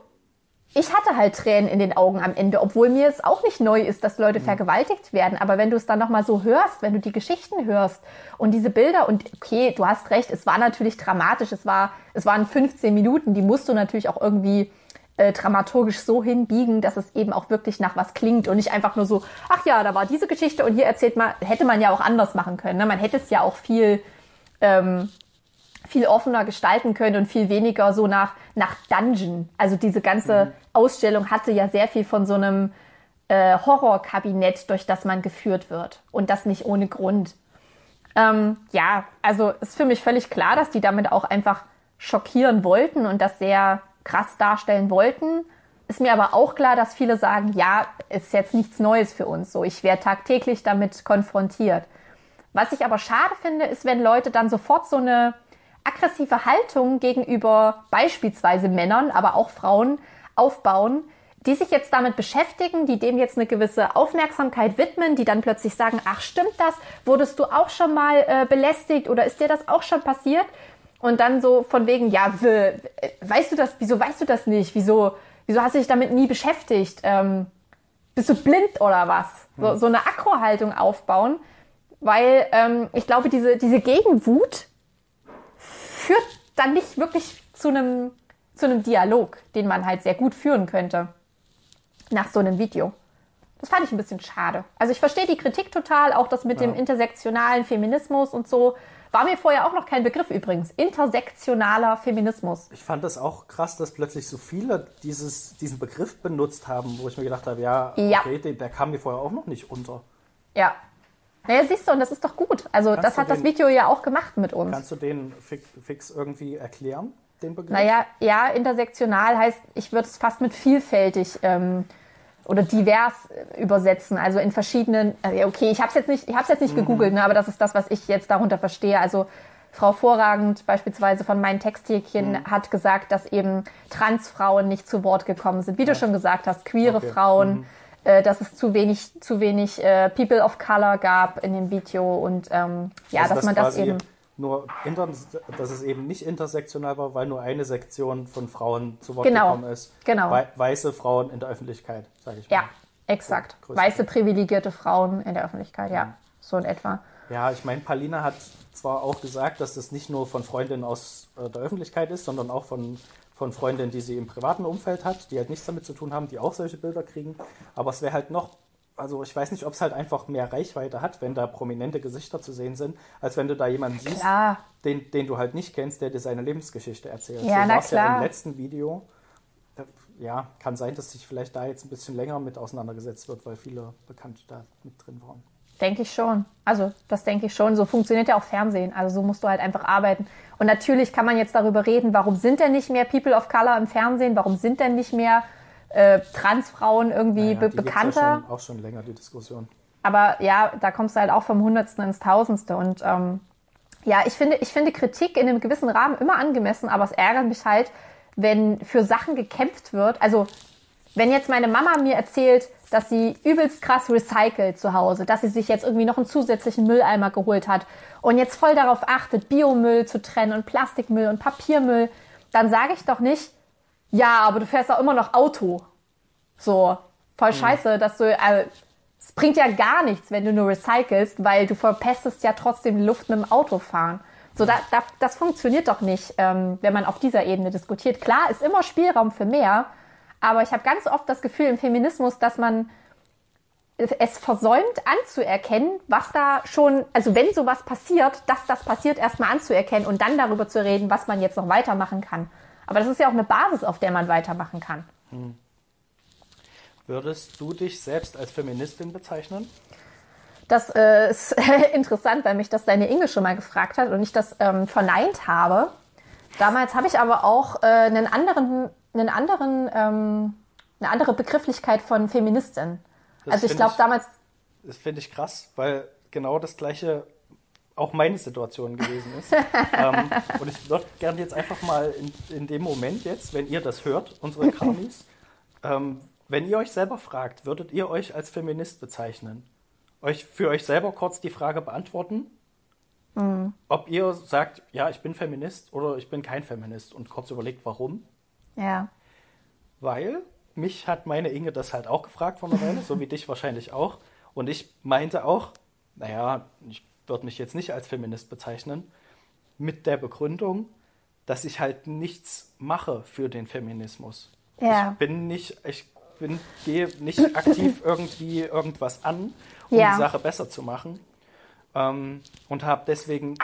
ich hatte halt Tränen in den Augen am Ende, obwohl mir es auch nicht neu ist, dass Leute mhm. vergewaltigt werden. Aber wenn du es dann nochmal so hörst, wenn du die Geschichten hörst und diese Bilder und okay, du hast recht, es war natürlich dramatisch, es war, es waren 15 Minuten, die musst du natürlich auch irgendwie äh, dramaturgisch so hinbiegen, dass es eben auch wirklich nach was klingt und nicht einfach nur so, ach ja, da war diese Geschichte und hier erzählt man, hätte man ja auch anders machen können. Ne? Man hätte es ja auch viel, ähm, viel offener gestalten können und viel weniger so nach, nach Dungeon. Also diese ganze mhm. Ausstellung hatte ja sehr viel von so einem äh, Horrorkabinett, durch das man geführt wird. Und das nicht ohne Grund. Ähm, ja, also ist für mich völlig klar, dass die damit auch einfach schockieren wollten und das sehr krass darstellen wollten. Ist mir aber auch klar, dass viele sagen, ja, ist jetzt nichts Neues für uns. So, ich werde tagtäglich damit konfrontiert. Was ich aber schade finde, ist, wenn Leute dann sofort so eine aggressive Haltung gegenüber beispielsweise Männern, aber auch Frauen aufbauen, die sich jetzt damit beschäftigen, die dem jetzt eine gewisse Aufmerksamkeit widmen, die dann plötzlich sagen, ach stimmt das, wurdest du auch schon mal äh, belästigt oder ist dir das auch schon passiert? Und dann so von wegen, ja, weißt du das, wieso weißt du das nicht? Wieso, wieso hast du dich damit nie beschäftigt? Ähm, bist du blind oder was? So, hm. so eine Akro-Haltung aufbauen, weil ähm, ich glaube, diese, diese Gegenwut führt dann nicht wirklich zu einem, zu einem Dialog, den man halt sehr gut führen könnte nach so einem Video. Das fand ich ein bisschen schade. Also ich verstehe die Kritik total, auch das mit ja. dem intersektionalen Feminismus und so. War mir vorher auch noch kein Begriff übrigens. Intersektionaler Feminismus. Ich fand das auch krass, dass plötzlich so viele dieses, diesen Begriff benutzt haben, wo ich mir gedacht habe, ja, ja. okay, der, der, kam mir vorher auch noch nicht unter. Ja. Naja, siehst du, und das ist doch gut. Also kannst das hat den, das Video ja auch gemacht mit uns. Kannst du den fix irgendwie erklären, den Begriff? Naja, ja, intersektional heißt, ich würde es fast mit vielfältig ähm, oder divers äh, übersetzen, also in verschiedenen. Äh, okay, ich habe es jetzt nicht, ich habe jetzt nicht mhm. gegoogelt, ne, aber das ist das, was ich jetzt darunter verstehe. Also Frau Vorragend beispielsweise von meinen Texthäkchen mhm. hat gesagt, dass eben Transfrauen nicht zu Wort gekommen sind. Wie ja. du schon gesagt hast, queere okay. Frauen, mhm. äh, dass es zu wenig, zu wenig äh, People of Color gab in dem Video und ähm, ja, also dass das man das eben nur inter, dass es eben nicht intersektional war, weil nur eine Sektion von Frauen zu Wort genau, gekommen ist. Genau. weiße Frauen in der Öffentlichkeit, sage ich mal. Ja, exakt. So, weiße privilegierte Frauen in der Öffentlichkeit, ja. ja. So in etwa. Ja, ich meine, Palina hat zwar auch gesagt, dass das nicht nur von Freundinnen aus äh, der Öffentlichkeit ist, sondern auch von, von Freundinnen, die sie im privaten Umfeld hat, die halt nichts damit zu tun haben, die auch solche Bilder kriegen. Aber es wäre halt noch also ich weiß nicht, ob es halt einfach mehr Reichweite hat, wenn da prominente Gesichter zu sehen sind, als wenn du da jemanden siehst, den, den du halt nicht kennst, der dir seine Lebensgeschichte erzählt. Ja, so war es ja im letzten Video. Ja, kann sein, dass sich vielleicht da jetzt ein bisschen länger mit auseinandergesetzt wird, weil viele Bekannte da mit drin waren. Denke ich schon. Also, das denke ich schon. So funktioniert ja auch Fernsehen. Also, so musst du halt einfach arbeiten. Und natürlich kann man jetzt darüber reden, warum sind denn nicht mehr People of Color im Fernsehen? Warum sind denn nicht mehr äh, Transfrauen irgendwie naja, be bekannter. Ja auch schon länger die Diskussion. Aber ja, da kommst du halt auch vom Hundertsten ins Tausendste. Und ähm, ja, ich finde, ich finde Kritik in einem gewissen Rahmen immer angemessen, aber es ärgert mich halt, wenn für Sachen gekämpft wird. Also, wenn jetzt meine Mama mir erzählt, dass sie übelst krass recycelt zu Hause, dass sie sich jetzt irgendwie noch einen zusätzlichen Mülleimer geholt hat und jetzt voll darauf achtet, Biomüll zu trennen und Plastikmüll und Papiermüll, dann sage ich doch nicht, ja, aber du fährst auch immer noch Auto. So, voll mhm. scheiße, dass du, äh, es bringt ja gar nichts, wenn du nur recycelst, weil du verpestest ja trotzdem Luft mit dem Autofahren. So, da, da, das funktioniert doch nicht, ähm, wenn man auf dieser Ebene diskutiert. Klar, ist immer Spielraum für mehr, Aber ich habe ganz oft das Gefühl im Feminismus, dass man es versäumt anzuerkennen, was da schon, also wenn sowas passiert, dass das passiert, erstmal anzuerkennen und dann darüber zu reden, was man jetzt noch weitermachen kann. Aber das ist ja auch eine Basis, auf der man weitermachen kann. Würdest du dich selbst als Feministin bezeichnen? Das äh, ist interessant, weil mich das deine Inge schon mal gefragt hat und ich das ähm, verneint habe. Damals habe ich aber auch äh, einen anderen, einen anderen, ähm, eine andere Begrifflichkeit von Feministin. Das also ich glaube damals, Das finde ich krass, weil genau das gleiche auch meine Situation gewesen ist. ähm, und ich würde gerne jetzt einfach mal in, in dem Moment jetzt, wenn ihr das hört, unsere Kramis, ähm, wenn ihr euch selber fragt, würdet ihr euch als Feminist bezeichnen? Euch für euch selber kurz die Frage beantworten, ob ihr sagt, ja, ich bin Feminist oder ich bin kein Feminist und kurz überlegt, warum. ja, Weil mich hat meine Inge das halt auch gefragt vor einer Weile, so wie dich wahrscheinlich auch. Und ich meinte auch, naja, ich würde mich jetzt nicht als Feminist bezeichnen, mit der Begründung, dass ich halt nichts mache für den Feminismus. Ja. Ich bin nicht, ich bin, gehe nicht aktiv irgendwie irgendwas an, um Ja. die Sache besser zu machen. Ähm, und habe deswegen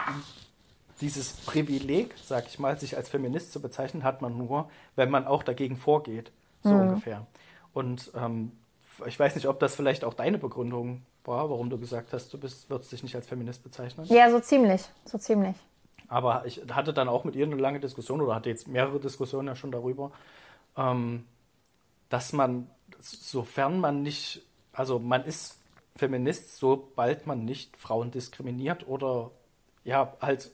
dieses Privileg, sag ich mal, sich als Feminist zu bezeichnen, hat man nur, wenn man auch dagegen vorgeht, so ungefähr. Und ähm, ich weiß nicht, ob das vielleicht auch deine Begründung war, warum du gesagt hast, du bist, würdest dich nicht als Feminist bezeichnen. ja, so ziemlich, so ziemlich. Aber ich hatte dann auch mit ihr eine lange Diskussion oder hatte jetzt mehrere Diskussionen ja schon darüber, ähm, dass man, sofern man nicht, also man ist Feminist, sobald man nicht Frauen diskriminiert oder ja, halt,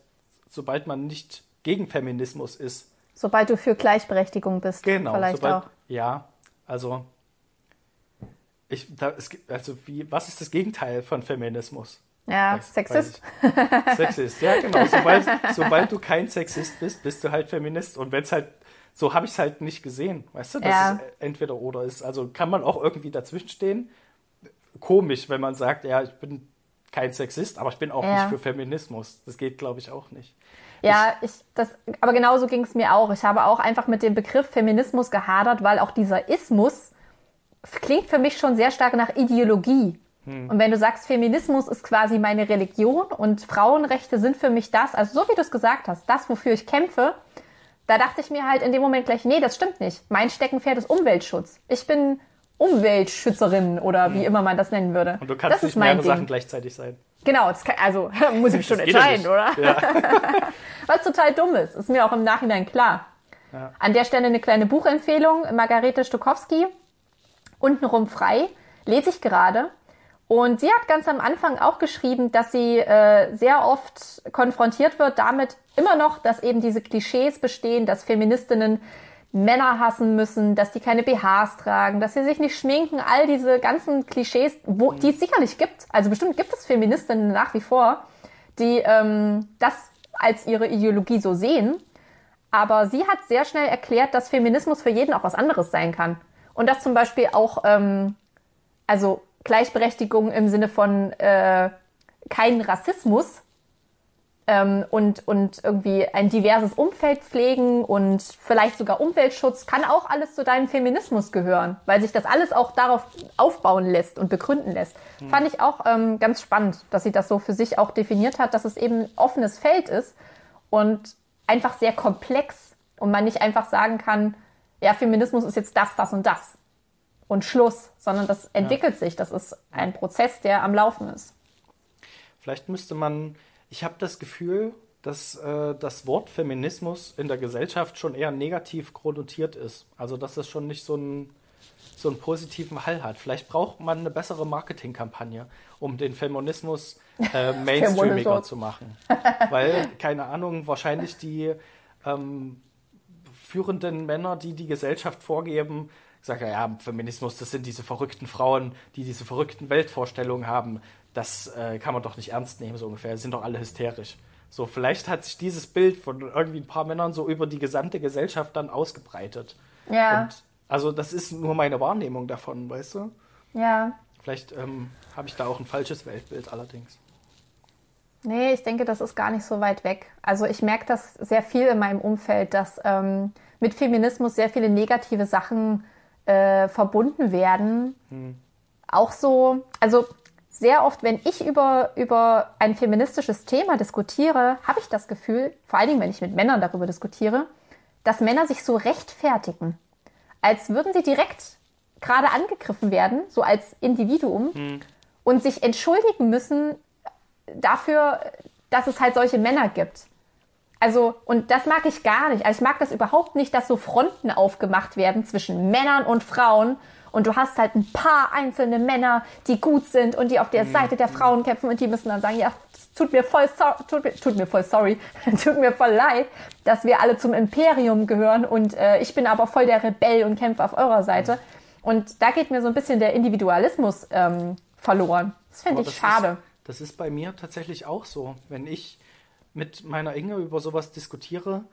sobald man nicht gegen Feminismus ist. Sobald du für Gleichberechtigung bist, Genau, vielleicht sobald, auch. ja, also ich, da, es, also wie, was ist das Gegenteil von Feminismus? Ja, Weiß- Sexist. weiß. Sexist, ja genau. Sobald, sobald du kein Sexist bist, bist du halt Feminist. Und wenn es halt, so habe ich es halt nicht gesehen, weißt du, dass Ja. es entweder oder ist. Also kann man auch irgendwie dazwischen stehen. Komisch, wenn man sagt, ja, ich bin kein Sexist, aber ich bin auch Ja. nicht für Feminismus. Das geht, glaube ich, auch nicht. Ja, ich, das, aber genauso ging es mir auch. Ich habe auch einfach mit dem Begriff Feminismus gehadert, weil auch dieser Ismus klingt für mich schon sehr stark nach Ideologie. Und wenn du sagst, Feminismus ist quasi meine Religion und Frauenrechte sind für mich das, also so wie du es gesagt hast, das, wofür ich kämpfe, da dachte ich mir halt in dem Moment gleich, nee, das stimmt nicht. Mein Steckenpferd ist Umweltschutz. Ich bin Umweltschützerin oder wie immer man das nennen würde. Und du kannst das nicht ist mein mehrere Ding. Sachen gleichzeitig sein. Genau, das kann, also muss ich schon entscheiden, oder? Ja. Was total dumm ist, ist mir auch im Nachhinein klar. Ja. An der Stelle eine kleine Buchempfehlung, Margarete Stokowski, Untenrum frei, lese ich gerade. Und sie hat ganz am Anfang auch geschrieben, dass sie äh, sehr oft konfrontiert wird damit immer noch, dass eben diese Klischees bestehen, dass Feministinnen Männer hassen müssen, dass die keine BHs tragen, dass sie sich nicht schminken, all diese ganzen Klischees, wo, die es sicherlich gibt. Also bestimmt gibt es Feministinnen nach wie vor, die ähm, das als ihre Ideologie so sehen. Aber sie hat sehr schnell erklärt, dass Feminismus für jeden auch was anderes sein kann. Und dass zum Beispiel auch, ähm, also Gleichberechtigung im Sinne von äh, kein Rassismus ähm, und, und irgendwie ein diverses Umfeld pflegen und vielleicht sogar Umweltschutz kann auch alles zu deinem Feminismus gehören, weil sich das alles auch darauf aufbauen lässt und begründen lässt. Fand ich auch ähm, ganz spannend, dass sie das so für sich auch definiert hat, dass es eben ein offenes Feld ist und einfach sehr komplex und man nicht einfach sagen kann, ja, Feminismus ist jetzt das, das und das und Schluss, sondern das entwickelt sich. Das ist ein Prozess, der am Laufen ist. Vielleicht müsste man, ich habe das Gefühl, dass äh, das Wort Feminismus in der Gesellschaft schon eher negativ konnotiert ist. Also dass es schon nicht so einen, so einen positiven Hall hat. Vielleicht braucht man eine bessere Marketingkampagne, um den Feminismus äh, mainstreamiger zu machen. Weil, keine Ahnung, wahrscheinlich die ähm, führenden Männer, die die Gesellschaft vorgeben, sagen, ja, Feminismus, das sind diese verrückten Frauen, die diese verrückten Weltvorstellungen haben. Das äh, kann man doch nicht ernst nehmen, so ungefähr. Die sind doch alle hysterisch. So, vielleicht hat sich dieses Bild von irgendwie ein paar Männern so über die gesamte Gesellschaft dann ausgebreitet. Ja. Und also das ist nur meine Wahrnehmung davon, weißt du? Ja. Vielleicht ähm, habe ich da auch ein falsches Weltbild allerdings. Nee, ich denke, das ist gar nicht so weit weg. Also ich merke das sehr viel in meinem Umfeld, dass ähm, mit Feminismus sehr viele negative Sachen äh, verbunden werden. Auch so, also sehr oft, wenn ich über, über ein feministisches Thema diskutiere, habe ich das Gefühl, vor allen Dingen, wenn ich mit Männern darüber diskutiere, dass Männer sich so rechtfertigen. Als würden sie direkt gerade angegriffen werden, so als Individuum, und sich entschuldigen müssen dafür, dass es halt solche Männer gibt. Also, und das mag ich gar nicht. Also ich mag das überhaupt nicht, dass so Fronten aufgemacht werden zwischen Männern und Frauen. Und du hast halt ein paar einzelne Männer, die gut sind und die auf der Seite der Frauen kämpfen und die müssen dann sagen, ja, es tut mir voll so tut mir, tut mir voll sorry, tut mir voll leid, dass wir alle zum Imperium gehören und äh, ich bin aber voll der Rebell und kämpfe auf eurer Seite. Und da geht mir so ein bisschen der Individualismus ähm, verloren. Das finde ich schade. Ist, das ist bei mir tatsächlich auch so. Wenn ich mit meiner Inge über sowas diskutiere,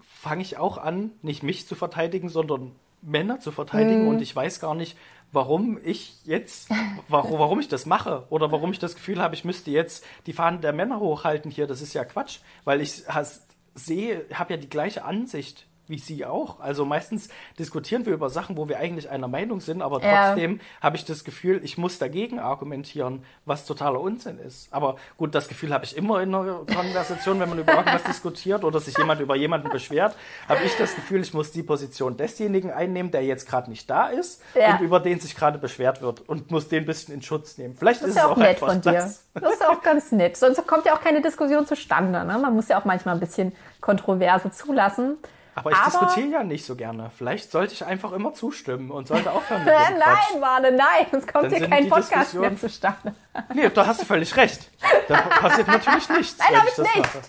fange ich auch an, nicht mich zu verteidigen, sondern Männer zu verteidigen. Mhm. Und ich weiß gar nicht, warum ich jetzt, warum, warum ich das mache oder warum ich das Gefühl habe, ich müsste jetzt die Fahnen der Männer hochhalten hier. Das ist ja Quatsch, weil ich has, sehe, habe ja die gleiche Ansicht wie sie auch. Also meistens diskutieren wir über Sachen, wo wir eigentlich einer Meinung sind, aber Ja. trotzdem habe ich das Gefühl, ich muss dagegen argumentieren, was totaler Unsinn ist. Aber gut, das Gefühl habe ich immer in einer Konversation, wenn man über irgendwas diskutiert oder sich jemand über jemanden beschwert, habe ich das Gefühl, ich muss die Position desjenigen einnehmen, der jetzt gerade nicht da ist Ja. und über den sich gerade beschwert wird und muss den ein bisschen in Schutz nehmen. Vielleicht Das ist ist ja es auch auch nett von dir. das. Das ist ja auch ganz nett. Sonst kommt ja auch keine Diskussion zustande. Ne? Man muss ja auch manchmal ein bisschen Kontroverse zulassen. Aber ich Aber- diskutiere ja nicht so gerne. Vielleicht sollte ich einfach immer zustimmen und sollte aufhören mit dem nein, Warne, nein. Es kommt Dann hier kein Podcast mehr zustande. Nee, da hast du völlig recht. Da passiert natürlich nichts. Nein, wenn hab ich das nicht. mache.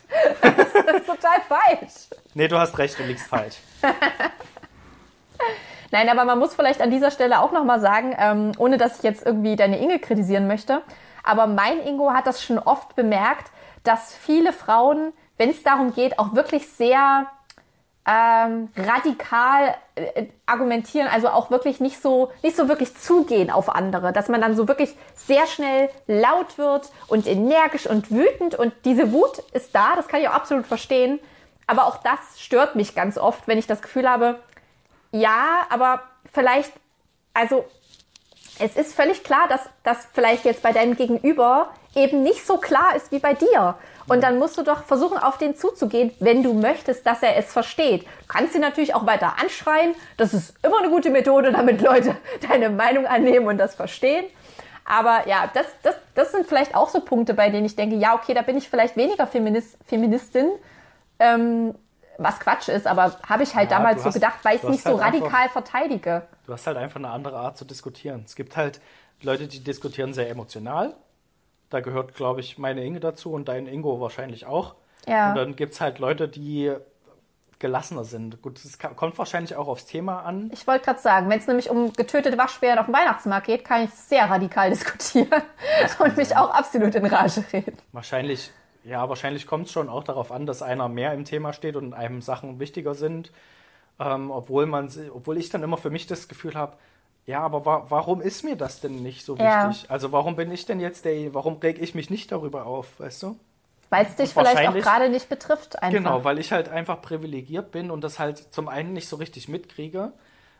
Das ist total falsch. Nee, du hast recht, du liegst falsch. Nein, aber man muss vielleicht an dieser Stelle auch nochmal sagen, ähm, ohne dass ich jetzt irgendwie deine Inge kritisieren möchte, aber mein Ingo hat das schon oft bemerkt, dass viele Frauen, wenn es darum geht, auch wirklich sehr ähm, radikal äh, argumentieren, also auch wirklich nicht so, nicht so wirklich zugehen auf andere, dass man dann so wirklich sehr schnell laut wird und energisch und wütend und diese Wut ist da, das kann ich auch absolut verstehen, aber auch das stört mich ganz oft, wenn ich das Gefühl habe, ja, aber vielleicht, also es ist völlig klar, dass das vielleicht jetzt bei deinem Gegenüber eben nicht so klar ist wie bei dir. Und dann musst du doch versuchen, auf den zuzugehen, wenn du möchtest, dass er es versteht. Du kannst ihn natürlich auch weiter anschreien. Das ist immer eine gute Methode, damit Leute deine Meinung annehmen und das verstehen. Aber ja, das, das, das sind vielleicht auch so Punkte, bei denen ich denke, ja, okay, da bin ich vielleicht weniger Feminist, Feministin, ähm, was Quatsch ist, aber habe ich halt Ja, damals du so hast- gedacht, weil ich es hast nicht so halt einfach- radikal verteidige. Du hast halt einfach eine andere Art zu diskutieren. Es gibt halt Leute, die diskutieren sehr emotional. Da gehört, glaube ich, meine Inge dazu und dein Ingo wahrscheinlich auch. Ja. Und dann gibt es halt Leute, die gelassener sind. Gut, es kommt wahrscheinlich auch aufs Thema an. Ich wollte gerade sagen, wenn es nämlich um getötete Waschbären auf dem Weihnachtsmarkt geht, kann ich sehr radikal diskutieren und mich auch absolut in Rage reden. Wahrscheinlich, ja, wahrscheinlich kommt es schon auch darauf an, dass einer mehr im Thema steht und einem Sachen wichtiger sind. Ähm, obwohl man, obwohl ich dann immer für mich das Gefühl habe, ja, aber wa warum ist mir das denn nicht so Ja. wichtig? Also warum bin ich denn jetzt der, warum reg ich mich nicht darüber auf, weißt du? Weil es dich vielleicht auch gerade nicht betrifft. Einfach. Genau, weil ich halt einfach privilegiert bin und das halt zum einen nicht so richtig mitkriege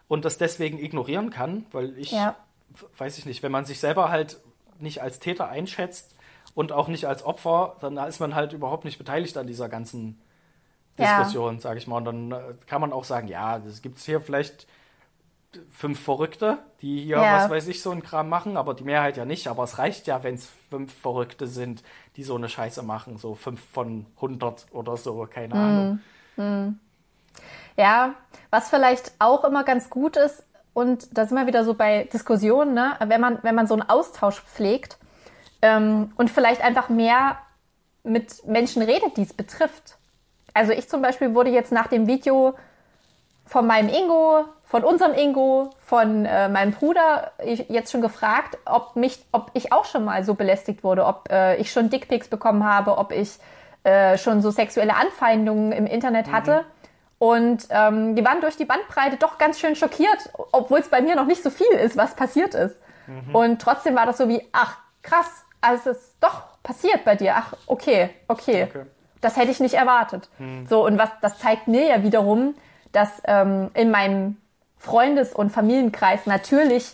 und das deswegen ignorieren kann, weil ich, Ja. weiß ich nicht, wenn man sich selber halt nicht als Täter einschätzt und auch nicht als Opfer, dann ist man halt überhaupt nicht beteiligt an dieser ganzen Ja. Diskussion, sage ich mal. Und dann äh, kann man auch sagen, ja, es gibt hier vielleicht fünf Verrückte, die hier, Ja. was weiß ich, so einen Kram machen, aber die Mehrheit ja nicht. Aber es reicht ja, wenn es fünf Verrückte sind, die so eine Scheiße machen. So fünf von hundert oder so, keine Mhm. Ahnung. Ja, was vielleicht auch immer ganz gut ist, und da sind wir wieder so bei Diskussionen, ne? wenn, man, wenn man so einen Austausch pflegt ähm, und vielleicht einfach mehr mit Menschen redet, die es betrifft. Also ich zum Beispiel wurde jetzt nach dem Video von meinem Ingo, von unserem Ingo, von äh, meinem Bruder ich, jetzt schon gefragt, ob mich, ob ich auch schon mal so belästigt wurde, ob äh, ich schon Dickpics bekommen habe, ob ich äh, schon so sexuelle Anfeindungen im Internet hatte. Und ähm, die waren durch die Bandbreite doch ganz schön schockiert, obwohl es bei mir noch nicht so viel ist, was passiert ist. Und trotzdem war das so wie, ach krass, also es ist doch passiert bei dir. Ach, okay, okay. Okay. Das hätte ich nicht erwartet. So, und was das zeigt mir ja wiederum, dass ähm, in meinem Freundes- und Familienkreis natürlich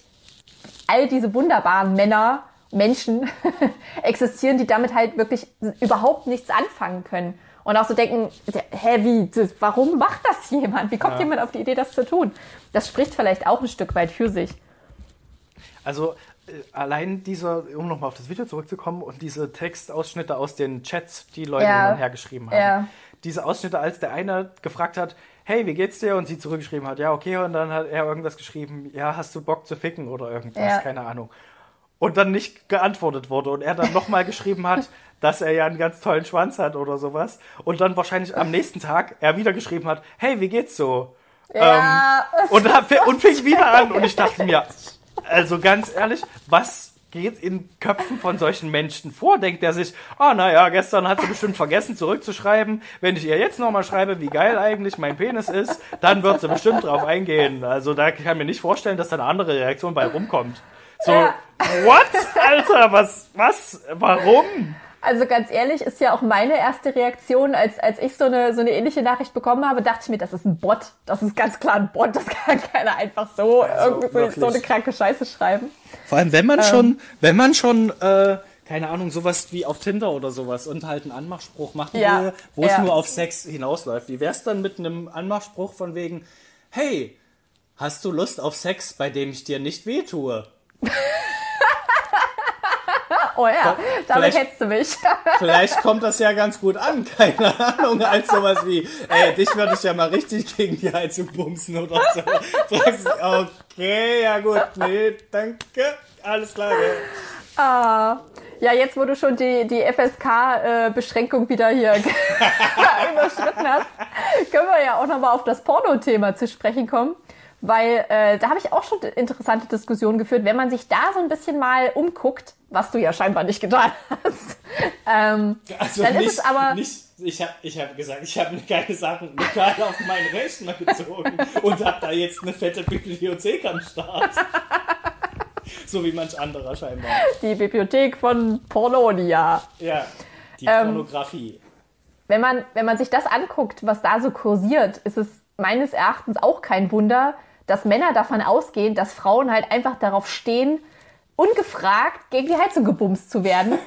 all diese wunderbaren Männer, Menschen existieren, die damit halt wirklich überhaupt nichts anfangen können. Und auch so denken, hä, wie, warum macht das jemand? Wie kommt Ja. jemand auf die Idee, das zu tun? Das spricht vielleicht auch ein Stück weit für sich. Also äh, allein dieser, um nochmal auf das Video zurückzukommen und diese Textausschnitte aus den Chats, die Leute Ja. hin und her geschrieben haben. Ja. Diese Ausschnitte, als der eine gefragt hat, hey, wie geht's dir? Und sie zurückgeschrieben hat, ja, okay. Und dann hat er irgendwas geschrieben, ja, hast du Bock zu ficken oder irgendwas, Ja. keine Ahnung. Und dann nicht geantwortet wurde und er dann nochmal geschrieben hat, dass er ja einen ganz tollen Schwanz hat oder sowas. Und dann wahrscheinlich am nächsten Tag er wieder geschrieben hat, hey, wie geht's so? Ja, Ähm, und, hab, und fing wieder an und ich dachte mir, also ganz ehrlich, was geht in Köpfen von solchen Menschen vor? Denkt er sich, ah naja, gestern hat sie bestimmt vergessen zurückzuschreiben. Wenn ich ihr jetzt nochmal schreibe, wie geil eigentlich mein Penis ist, dann wird sie bestimmt drauf eingehen. Also da kann ich mir nicht vorstellen, dass da eine andere Reaktion bei rumkommt. So, Ja. what? Alter, was, was, warum? Also ganz ehrlich, ist ja auch meine erste Reaktion, als, als ich so eine, so eine ähnliche Nachricht bekommen habe, dachte ich mir, das ist ein Bot. Das ist ganz klar ein Bot. Das kann keiner einfach so irgendwie so, eine kranke Scheiße schreiben. Vor allem, wenn man schon, wenn man schon, äh, keine Ahnung, sowas wie auf Tinder oder sowas und halt einen Anmachspruch machen Ja, wo es ja. nur auf Sex hinausläuft. Wie wär's dann mit einem Anmachspruch von wegen, hey, hast du Lust auf Sex, bei dem ich dir nicht wehtue? Oh ja, damit vielleicht- hättest du mich. Vielleicht kommt das ja ganz gut an, keine Ahnung, als sowas wie, ey, dich würde ich ja mal richtig gegen die Heizung bumsen oder so. Okay, ja gut, nee, danke, alles klar. Ah. Ja, jetzt wo du schon die, die FSK-Beschränkung wieder hier überschritten hast, können wir ja auch nochmal auf das Porno-Thema zu sprechen kommen. Weil äh, da habe ich auch schon interessante Diskussionen geführt, wenn man sich da so ein bisschen mal umguckt, was du ja scheinbar nicht getan hast. Ähm, Also Dann ist nicht, es aber- nicht ich habe ich hab gesagt, ich habe keine Sachen lokal auf meinen Rechner gezogen und habe da jetzt eine fette Bibliothek am Start. So wie manch anderer scheinbar. die Bibliothek von Pornonia. Ja, die Ähm, Pornografie. wenn man, wenn man sich das anguckt, was da so kursiert, ist es meines Erachtens auch kein Wunder, dass Männer davon ausgehen, dass Frauen halt einfach darauf stehen, ungefragt gegen die Heizung gebumst zu werden.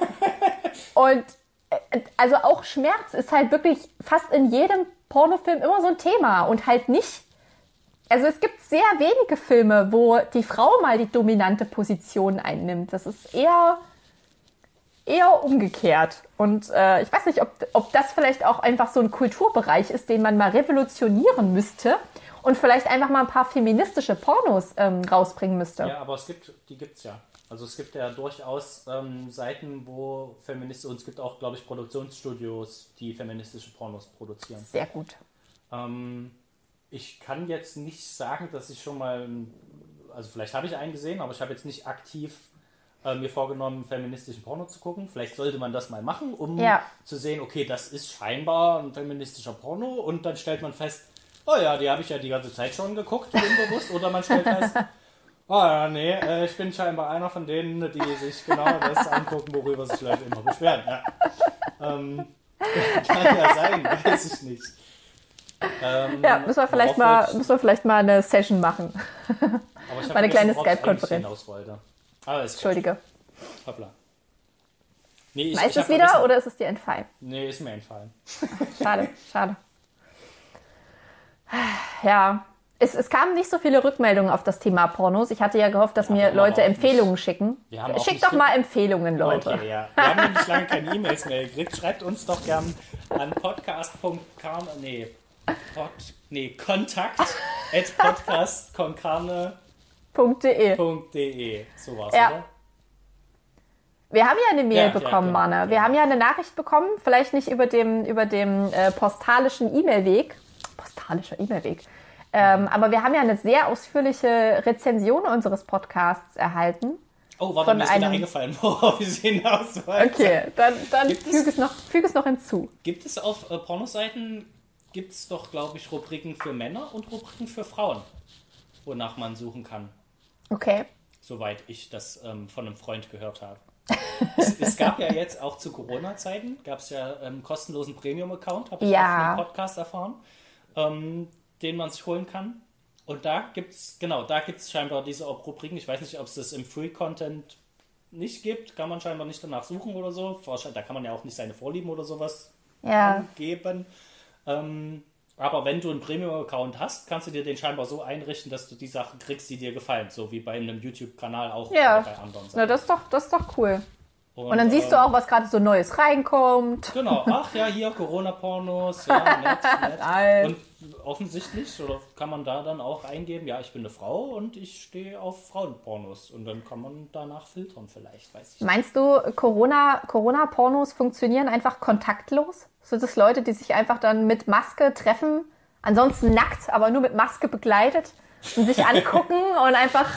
Und äh, also auch Schmerz ist halt wirklich fast in jedem Pornofilm immer so ein Thema und halt nicht. Also es gibt sehr wenige Filme, wo die Frau mal die dominante Position einnimmt. Das ist eher eher umgekehrt. Und äh, ich weiß nicht, ob, ob das vielleicht auch einfach so ein Kulturbereich ist, den man mal revolutionieren müsste und vielleicht einfach mal ein paar feministische Pornos ähm, rausbringen müsste. Ja, aber es gibt, die gibt's ja. Also es gibt ja durchaus ähm, Seiten, wo Feministen, und es gibt auch, glaube ich, Produktionsstudios, die feministische Pornos produzieren. Sehr gut. Ähm, ich kann jetzt nicht sagen, dass ich schon mal, also vielleicht habe ich einen gesehen, aber ich habe jetzt nicht aktiv äh, mir vorgenommen, feministischen Porno zu gucken. Vielleicht sollte man das mal machen, um Ja. zu sehen, okay, das ist scheinbar ein feministischer Porno und dann stellt man fest, oh ja, die habe ich ja die ganze Zeit schon geguckt, unbewusst, oder man stellt fest, oh ja, nee, äh, ich bin scheinbar einer von denen, die sich genau das angucken, worüber sich Leute immer beschweren. Ja. Ähm, kann ja sein, weiß ich nicht. Ähm, Ja, müssen wir vielleicht, mal, müssen wir vielleicht mal eine Session machen. aber ich mal eine kleine Skype-Konferenz. ist Entschuldige. Hoppla. Nee, ich, Weißt du es wieder oder ist es dir entfallen? Nee, ist mir entfallen. Schade, schade. Ja, es, es kamen nicht so viele Rückmeldungen auf das Thema Pornos. Ich hatte ja gehofft, dass Ja, mir Leute Empfehlungen schicken. Haben auch Schickt nicht doch mal Empfehlungen, Leute. Okay, ja. Wir haben nämlich lange keine E-Mails mehr gekriegt. Schreibt uns doch gern an podcast.karne, nee, pod, nee, kontakt at podcast.konkarne.de. .de. So war's, Ja. oder? Wir haben ja eine Mail Ja, ja, bekommen, genau, Manne. Wir ja. haben ja eine Nachricht bekommen, vielleicht nicht über dem, über dem äh, postalischen E-Mail-Weg. Postalischer E-Mail-Weg. Ähm, aber wir haben ja eine sehr ausführliche Rezension unseres Podcasts erhalten. Oh, warte, mir ist wieder einem- eingefallen, worauf ich hinaus wollte. Okay, dann, dann füge es, noch, füge es noch hinzu. Gibt es auf äh, Pornoseiten, gibt es doch, glaube ich, Rubriken für Männer und Rubriken für Frauen, wonach man suchen kann. Okay. Soweit ich das ähm, von einem Freund gehört habe. es, es gab ja jetzt auch zu Corona-Zeiten, gab es ja einen kostenlosen Premium-Account, habe ich Ja. auf einem Podcast erfahren, ähm, den man sich holen kann. Und da gibt's, genau, da gibt's scheinbar diese Rubriken. Ich weiß nicht, ob es das im Free-Content nicht gibt. Kann man scheinbar nicht danach suchen oder so. Da kann man ja auch nicht seine Vorlieben oder sowas Ja. angeben. Ähm, aber wenn du einen Premium-Account hast, kannst du dir den scheinbar so einrichten, dass du die Sachen kriegst, die dir gefallen. So wie bei einem YouTube-Kanal auch Ja. oder bei anderen Sachen. das ist doch, das ist doch cool. Und dann siehst du auch, was gerade so Neues reinkommt. Genau, ach ja, hier Corona-Pornos, ja, nett, nett. Und offensichtlich, oder kann man da dann auch eingeben, ja, ich bin eine Frau und ich stehe auf Frauenpornos. Und dann kann man danach filtern vielleicht, weiß ich nicht. Meinst du, Corona, Corona-Pornos funktionieren einfach kontaktlos? Sind das Leute, die sich einfach dann mit Maske treffen, ansonsten nackt, aber nur mit Maske begleitet und sich angucken und einfach,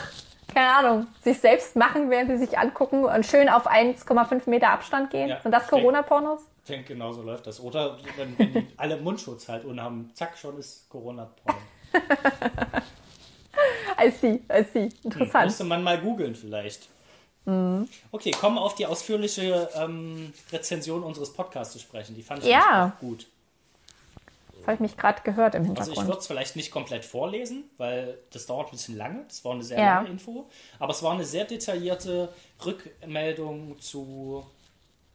keine Ahnung, sich selbst machen, während sie sich angucken und schön auf 1,5 Meter Abstand gehen? Ja, Sind das Corona-Pornos? Ich denke, genau so läuft das. Oder wenn, wenn die alle Mundschutz halt unhaben, zack, schon ist Corona-Porno. I see, I see. Interessant. Müsste man mal googeln vielleicht. Okay, kommen wir auf die ausführliche ähm, Rezension unseres Podcasts zu sprechen. Die fand ich Ja. auch gut. Das habe ich mich gerade gehört im Also ich Hintergrund. würde es vielleicht nicht komplett vorlesen, weil das dauert ein bisschen lange. Das war eine sehr Ja. lange Info. Aber es war eine sehr detaillierte Rückmeldung zu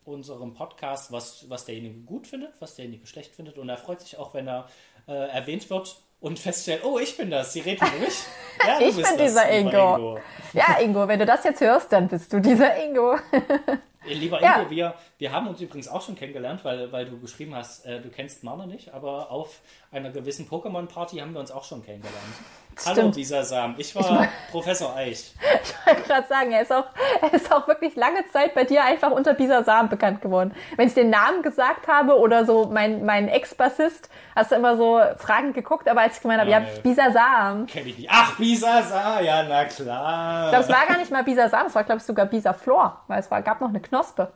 unserem Podcast, was, was derjenige gut findet, was derjenige schlecht findet. Und er freut sich auch, wenn er äh, erwähnt wird und feststellt, oh, ich bin das, Sie reden über mich. Ja, Ich bin dieser lieber Ingo. Ja, Ingo, wenn du das jetzt hörst, dann bist du dieser Ingo. Äh, Lieber Ja. Ingo, wir, wir haben uns übrigens auch schon kennengelernt, weil, weil du geschrieben hast, äh, du kennst Marna nicht, aber auf einer gewissen Pokémon-Party haben wir uns auch schon kennengelernt. Hallo, Stimmt. dieser Sam. Ich war Professor Eich. Ich wollte gerade sagen, er ist, auch, er ist auch wirklich lange Zeit bei dir einfach unter Bisa Sam bekannt geworden. Wenn ich den Namen gesagt habe oder so mein, mein Ex-Bassist, hast du immer so fragend geguckt, aber als ich gemeint habe, ja, Ja. Bisa Sam. Kenn ich nicht. Ach, Bisa Sa, ja, na klar. Ich glaube, es war gar nicht mal Bisa Sam, es war, glaube ich, sogar Bisa Flor, weil es war, gab noch eine Knospe.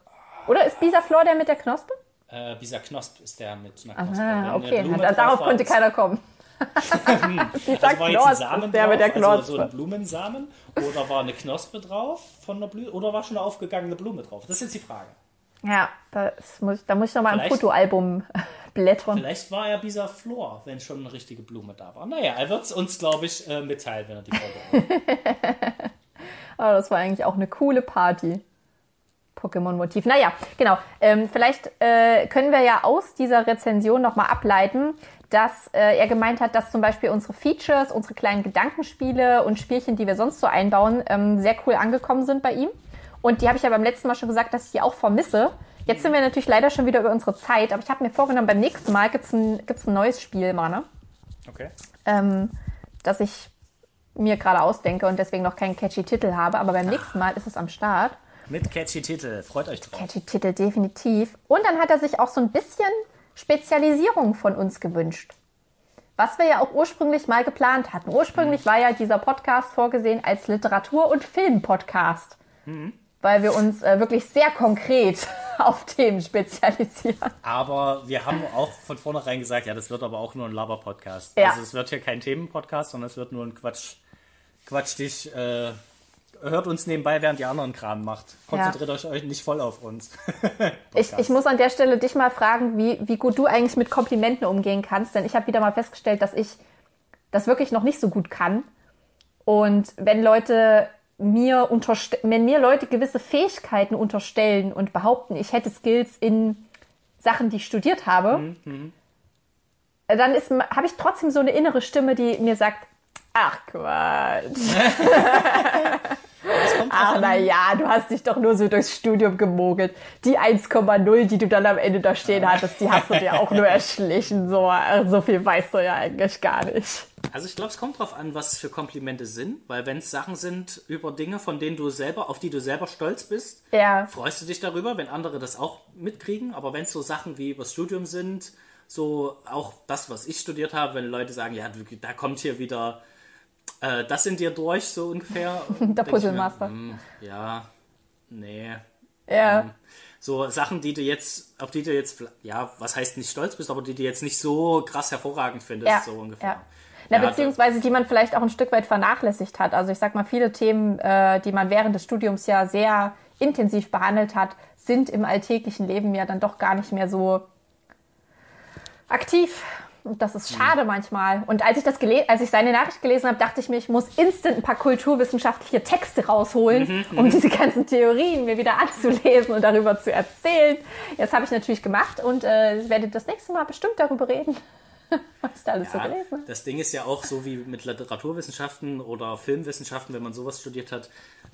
Oder ist Bisa Flor der mit der Knospe? Äh, Bisa Knosp ist der mit einer Knospe. Ah, eine okay, darauf konnte keiner kommen. Bisa Also war jetzt ein Samen der mit der drauf, also so Knospe. ein Blumensamen, oder war eine Knospe drauf von einer Blüte, oder war schon eine aufgegangene Blume drauf? Das ist jetzt die Frage. Ja, das muss, da muss ich noch mal im Fotoalbum blättern. Vielleicht war er Bisa Flor, wenn schon eine richtige Blume da war. Naja, er wird es uns, glaube ich, äh, mitteilen, wenn er die Folge hört. Aber das war eigentlich auch eine coole Party. Pokémon-Motiv. Naja, genau. Ähm, vielleicht äh, können wir ja aus dieser Rezension nochmal ableiten, dass äh, er gemeint hat, dass zum Beispiel unsere Features, unsere kleinen Gedankenspiele und Spielchen, die wir sonst so einbauen, ähm, sehr cool angekommen sind bei ihm. Und die habe ich ja beim letzten Mal schon gesagt, dass ich die auch vermisse. Jetzt sind wir natürlich leider schon wieder über unsere Zeit, aber ich habe mir vorgenommen, beim nächsten Mal gibt's ein, gibt's ein neues Spiel, Mane, Okay. ähm, das ich mir gerade ausdenke und deswegen noch keinen catchy Titel habe. Aber beim nächsten Mal ist es am Start. Mit catchy Titel. Freut euch drauf. Catchy Titel, definitiv. Und dann hat er sich auch so ein bisschen Spezialisierung von uns gewünscht. Was wir ja auch ursprünglich mal geplant hatten. Ursprünglich war ja dieser Podcast vorgesehen als Literatur- und Film-Podcast. Weil wir uns äh, wirklich sehr konkret auf Themen spezialisieren. Aber wir haben auch von vornherein gesagt, ja, das wird aber auch nur ein Laber-Podcast. Ja. Also es wird hier kein Themen-Podcast, sondern es wird nur ein Quatsch. Quatsch dich. Äh, hört uns nebenbei, während ihr anderen Kram macht. Konzentriert euch, euch nicht voll auf uns. Ich, ich muss an der Stelle dich mal fragen, wie, wie gut du eigentlich mit Komplimenten umgehen kannst, denn ich habe wieder mal festgestellt, dass ich das wirklich noch nicht so gut kann. Und wenn Leute mir wenn mir Leute gewisse Fähigkeiten unterstellen und behaupten, ich hätte Skills in Sachen, die ich studiert habe, dann ist habe ich trotzdem so eine innere Stimme, die mir sagt, ach Quatsch. Ach, na ja, du hast dich doch nur so durchs Studium gemogelt. Die 1,0, die du dann am Ende da stehen hattest, die hast du dir auch nur erschlichen. So, äh, so viel weißt du ja eigentlich gar nicht. Also ich glaube, es kommt drauf an, was für Komplimente sind, weil wenn es Sachen sind über Dinge, von denen du selber, auf die du selber stolz bist, Ja. freust du dich darüber, wenn andere das auch mitkriegen. Aber wenn es so Sachen wie übers Studium sind, so auch das, was ich studiert habe, wenn Leute sagen, ja, da kommt hier wieder äh, das in dir durch, so ungefähr. Der Puzzlemaster. hm, ja, nee. Ja. So Sachen, die du jetzt, auf die du jetzt, ja, was heißt nicht stolz bist, aber die du jetzt nicht so krass hervorragend findest, Ja. so ungefähr. ja. Na, Ja, beziehungsweise die man vielleicht auch ein Stück weit vernachlässigt hat. Also ich sag mal, viele Themen, äh, die man während des Studiums ja sehr intensiv behandelt hat, sind im alltäglichen Leben ja dann doch gar nicht mehr so aktiv. Und das ist schade manchmal. Und als ich das als ich seine Nachricht gelesen habe, dachte ich mir, ich muss instant ein paar kulturwissenschaftliche Texte rausholen, Mhm, um diese ganzen Theorien mir wieder anzulesen und darüber zu erzählen. Jetzt habe ich natürlich gemacht und äh, ich werde das nächste Mal bestimmt darüber reden, was da alles so Ja, gelesen habe. das Ding ist ja auch so wie mit Literaturwissenschaften oder Filmwissenschaften, wenn man sowas studiert hat,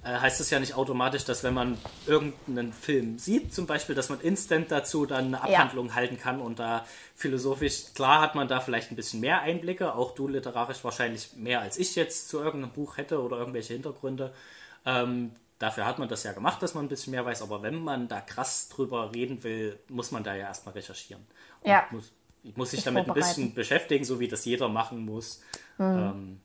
heißt es ja nicht automatisch, dass wenn man irgendeinen Film sieht, zum Beispiel, dass man instant dazu dann eine Ja. Abhandlung halten kann und da philosophisch, klar hat man da vielleicht ein bisschen mehr Einblicke, auch du literarisch wahrscheinlich mehr als ich jetzt zu irgendeinem Buch hätte oder irgendwelche Hintergründe. Ähm, dafür hat man das ja gemacht, dass man ein bisschen mehr weiß, aber wenn man da krass drüber reden will, muss man da ja erstmal recherchieren. Und Ja. Muss, muss sich Sich damit ein bisschen beschäftigen, so wie das jeder machen muss. Ähm,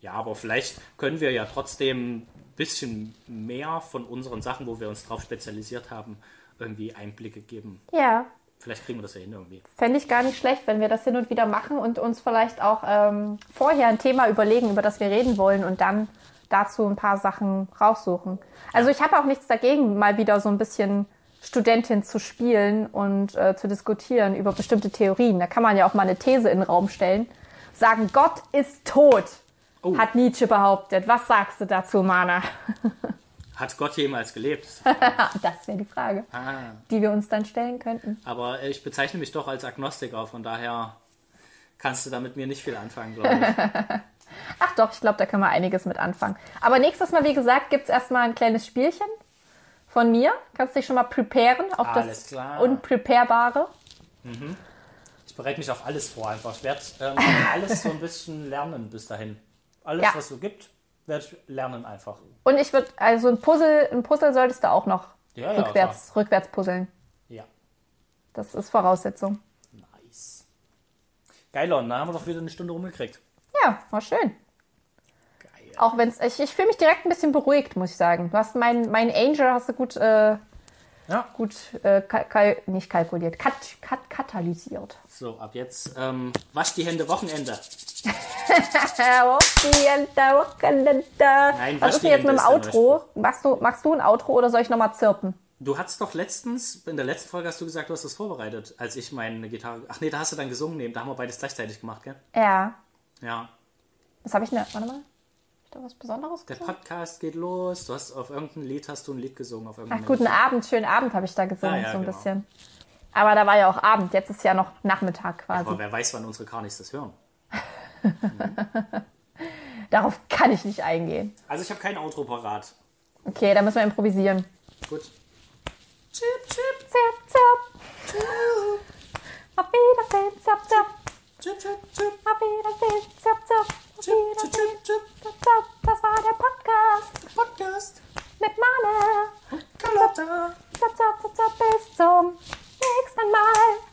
ja, aber vielleicht können wir ja trotzdem bisschen mehr von unseren Sachen, wo wir uns drauf spezialisiert haben, irgendwie Einblicke geben. Ja, Vielleicht kriegen wir das ja hin irgendwie. fände ich gar nicht schlecht, wenn wir das hin und wieder machen und uns vielleicht auch ähm, vorher ein Thema überlegen, über das wir reden wollen und dann dazu ein paar Sachen raussuchen. Also ich habe auch nichts dagegen, mal wieder so ein bisschen Studentin zu spielen und äh, zu diskutieren über bestimmte Theorien. Da kann man ja auch mal eine These in den Raum stellen. Sagen, Gott ist tot, Oh. hat Nietzsche behauptet. Was sagst du dazu, Mana? Hat Gott jemals gelebt? das wäre die Frage, ah, die wir uns dann stellen könnten. aber ich bezeichne mich doch als Agnostiker, von daher kannst du da mit mir nicht viel anfangen, glaube ich. Ach doch, ich glaube, da können wir einiges mit anfangen. Aber nächstes Mal, wie gesagt, gibt es erstmal ein kleines Spielchen von mir. Kannst dich schon mal preparen auf Alles das klar. Unpreparebare. Ich bereite mich auf alles vor einfach. Ich werde ähm, alles so ein bisschen lernen bis dahin. Alles, Ja. was so gibt, werde ich lernen einfach. Und ich würde, also ein Puzzle, ein Puzzle solltest du auch noch Ja, ja, rückwärts, rückwärts puzzeln. Ja, Das ist Voraussetzung. nice. Geilon, da haben wir doch wieder eine Stunde rumgekriegt. Ja, war schön. Geil. Auch wenn es, ich, ich fühle mich direkt ein bisschen beruhigt, muss ich sagen. Du hast meinen mein Angel hast du gut, äh, Ja, gut, äh, kal nicht kalkuliert, kat kat katalysiert. so, ab jetzt ähm, wasch die Hände Wochenende. Nein, Nein, Was ist denn jetzt mit Hände dem ist der Outro? Machst du, machst du ein Outro oder soll ich nochmal zirpen? Du hattest doch letztens, in der letzten Folge hast du gesagt, du hast das vorbereitet, als ich meine Gitarre. Ach nee, da hast du dann gesungen, nee, da haben wir beides gleichzeitig gemacht, gell? Ja. Ja. Was habe ich denn? Warte mal. Ich da was Besonderes Der gesagt? Podcast geht los. Du hast auf irgendein Lied hast du ein Lied gesungen, auf Ach, guten Abend, schönen Abend habe ich da gesungen, Ah, ja, so ein genau. bisschen. Aber da war ja auch Abend, jetzt ist ja noch Nachmittag quasi. Aber wer weiß, wann unsere Karnis das hören. Darauf kann ich nicht eingehen. Also ich habe kein Outro parat. Okay, da müssen wir improvisieren. Gut. Zip, zip. Auf Wiedersehen, zap, zap. Chip, chip, chip, Auf Wiedersehen, zap, zap. Auf chip, chip, Wiedersehen, chip, chip. zap, zap. Das war der Podcast Podcast. mit Mane. Carlotta. Bis zum nächsten Mal.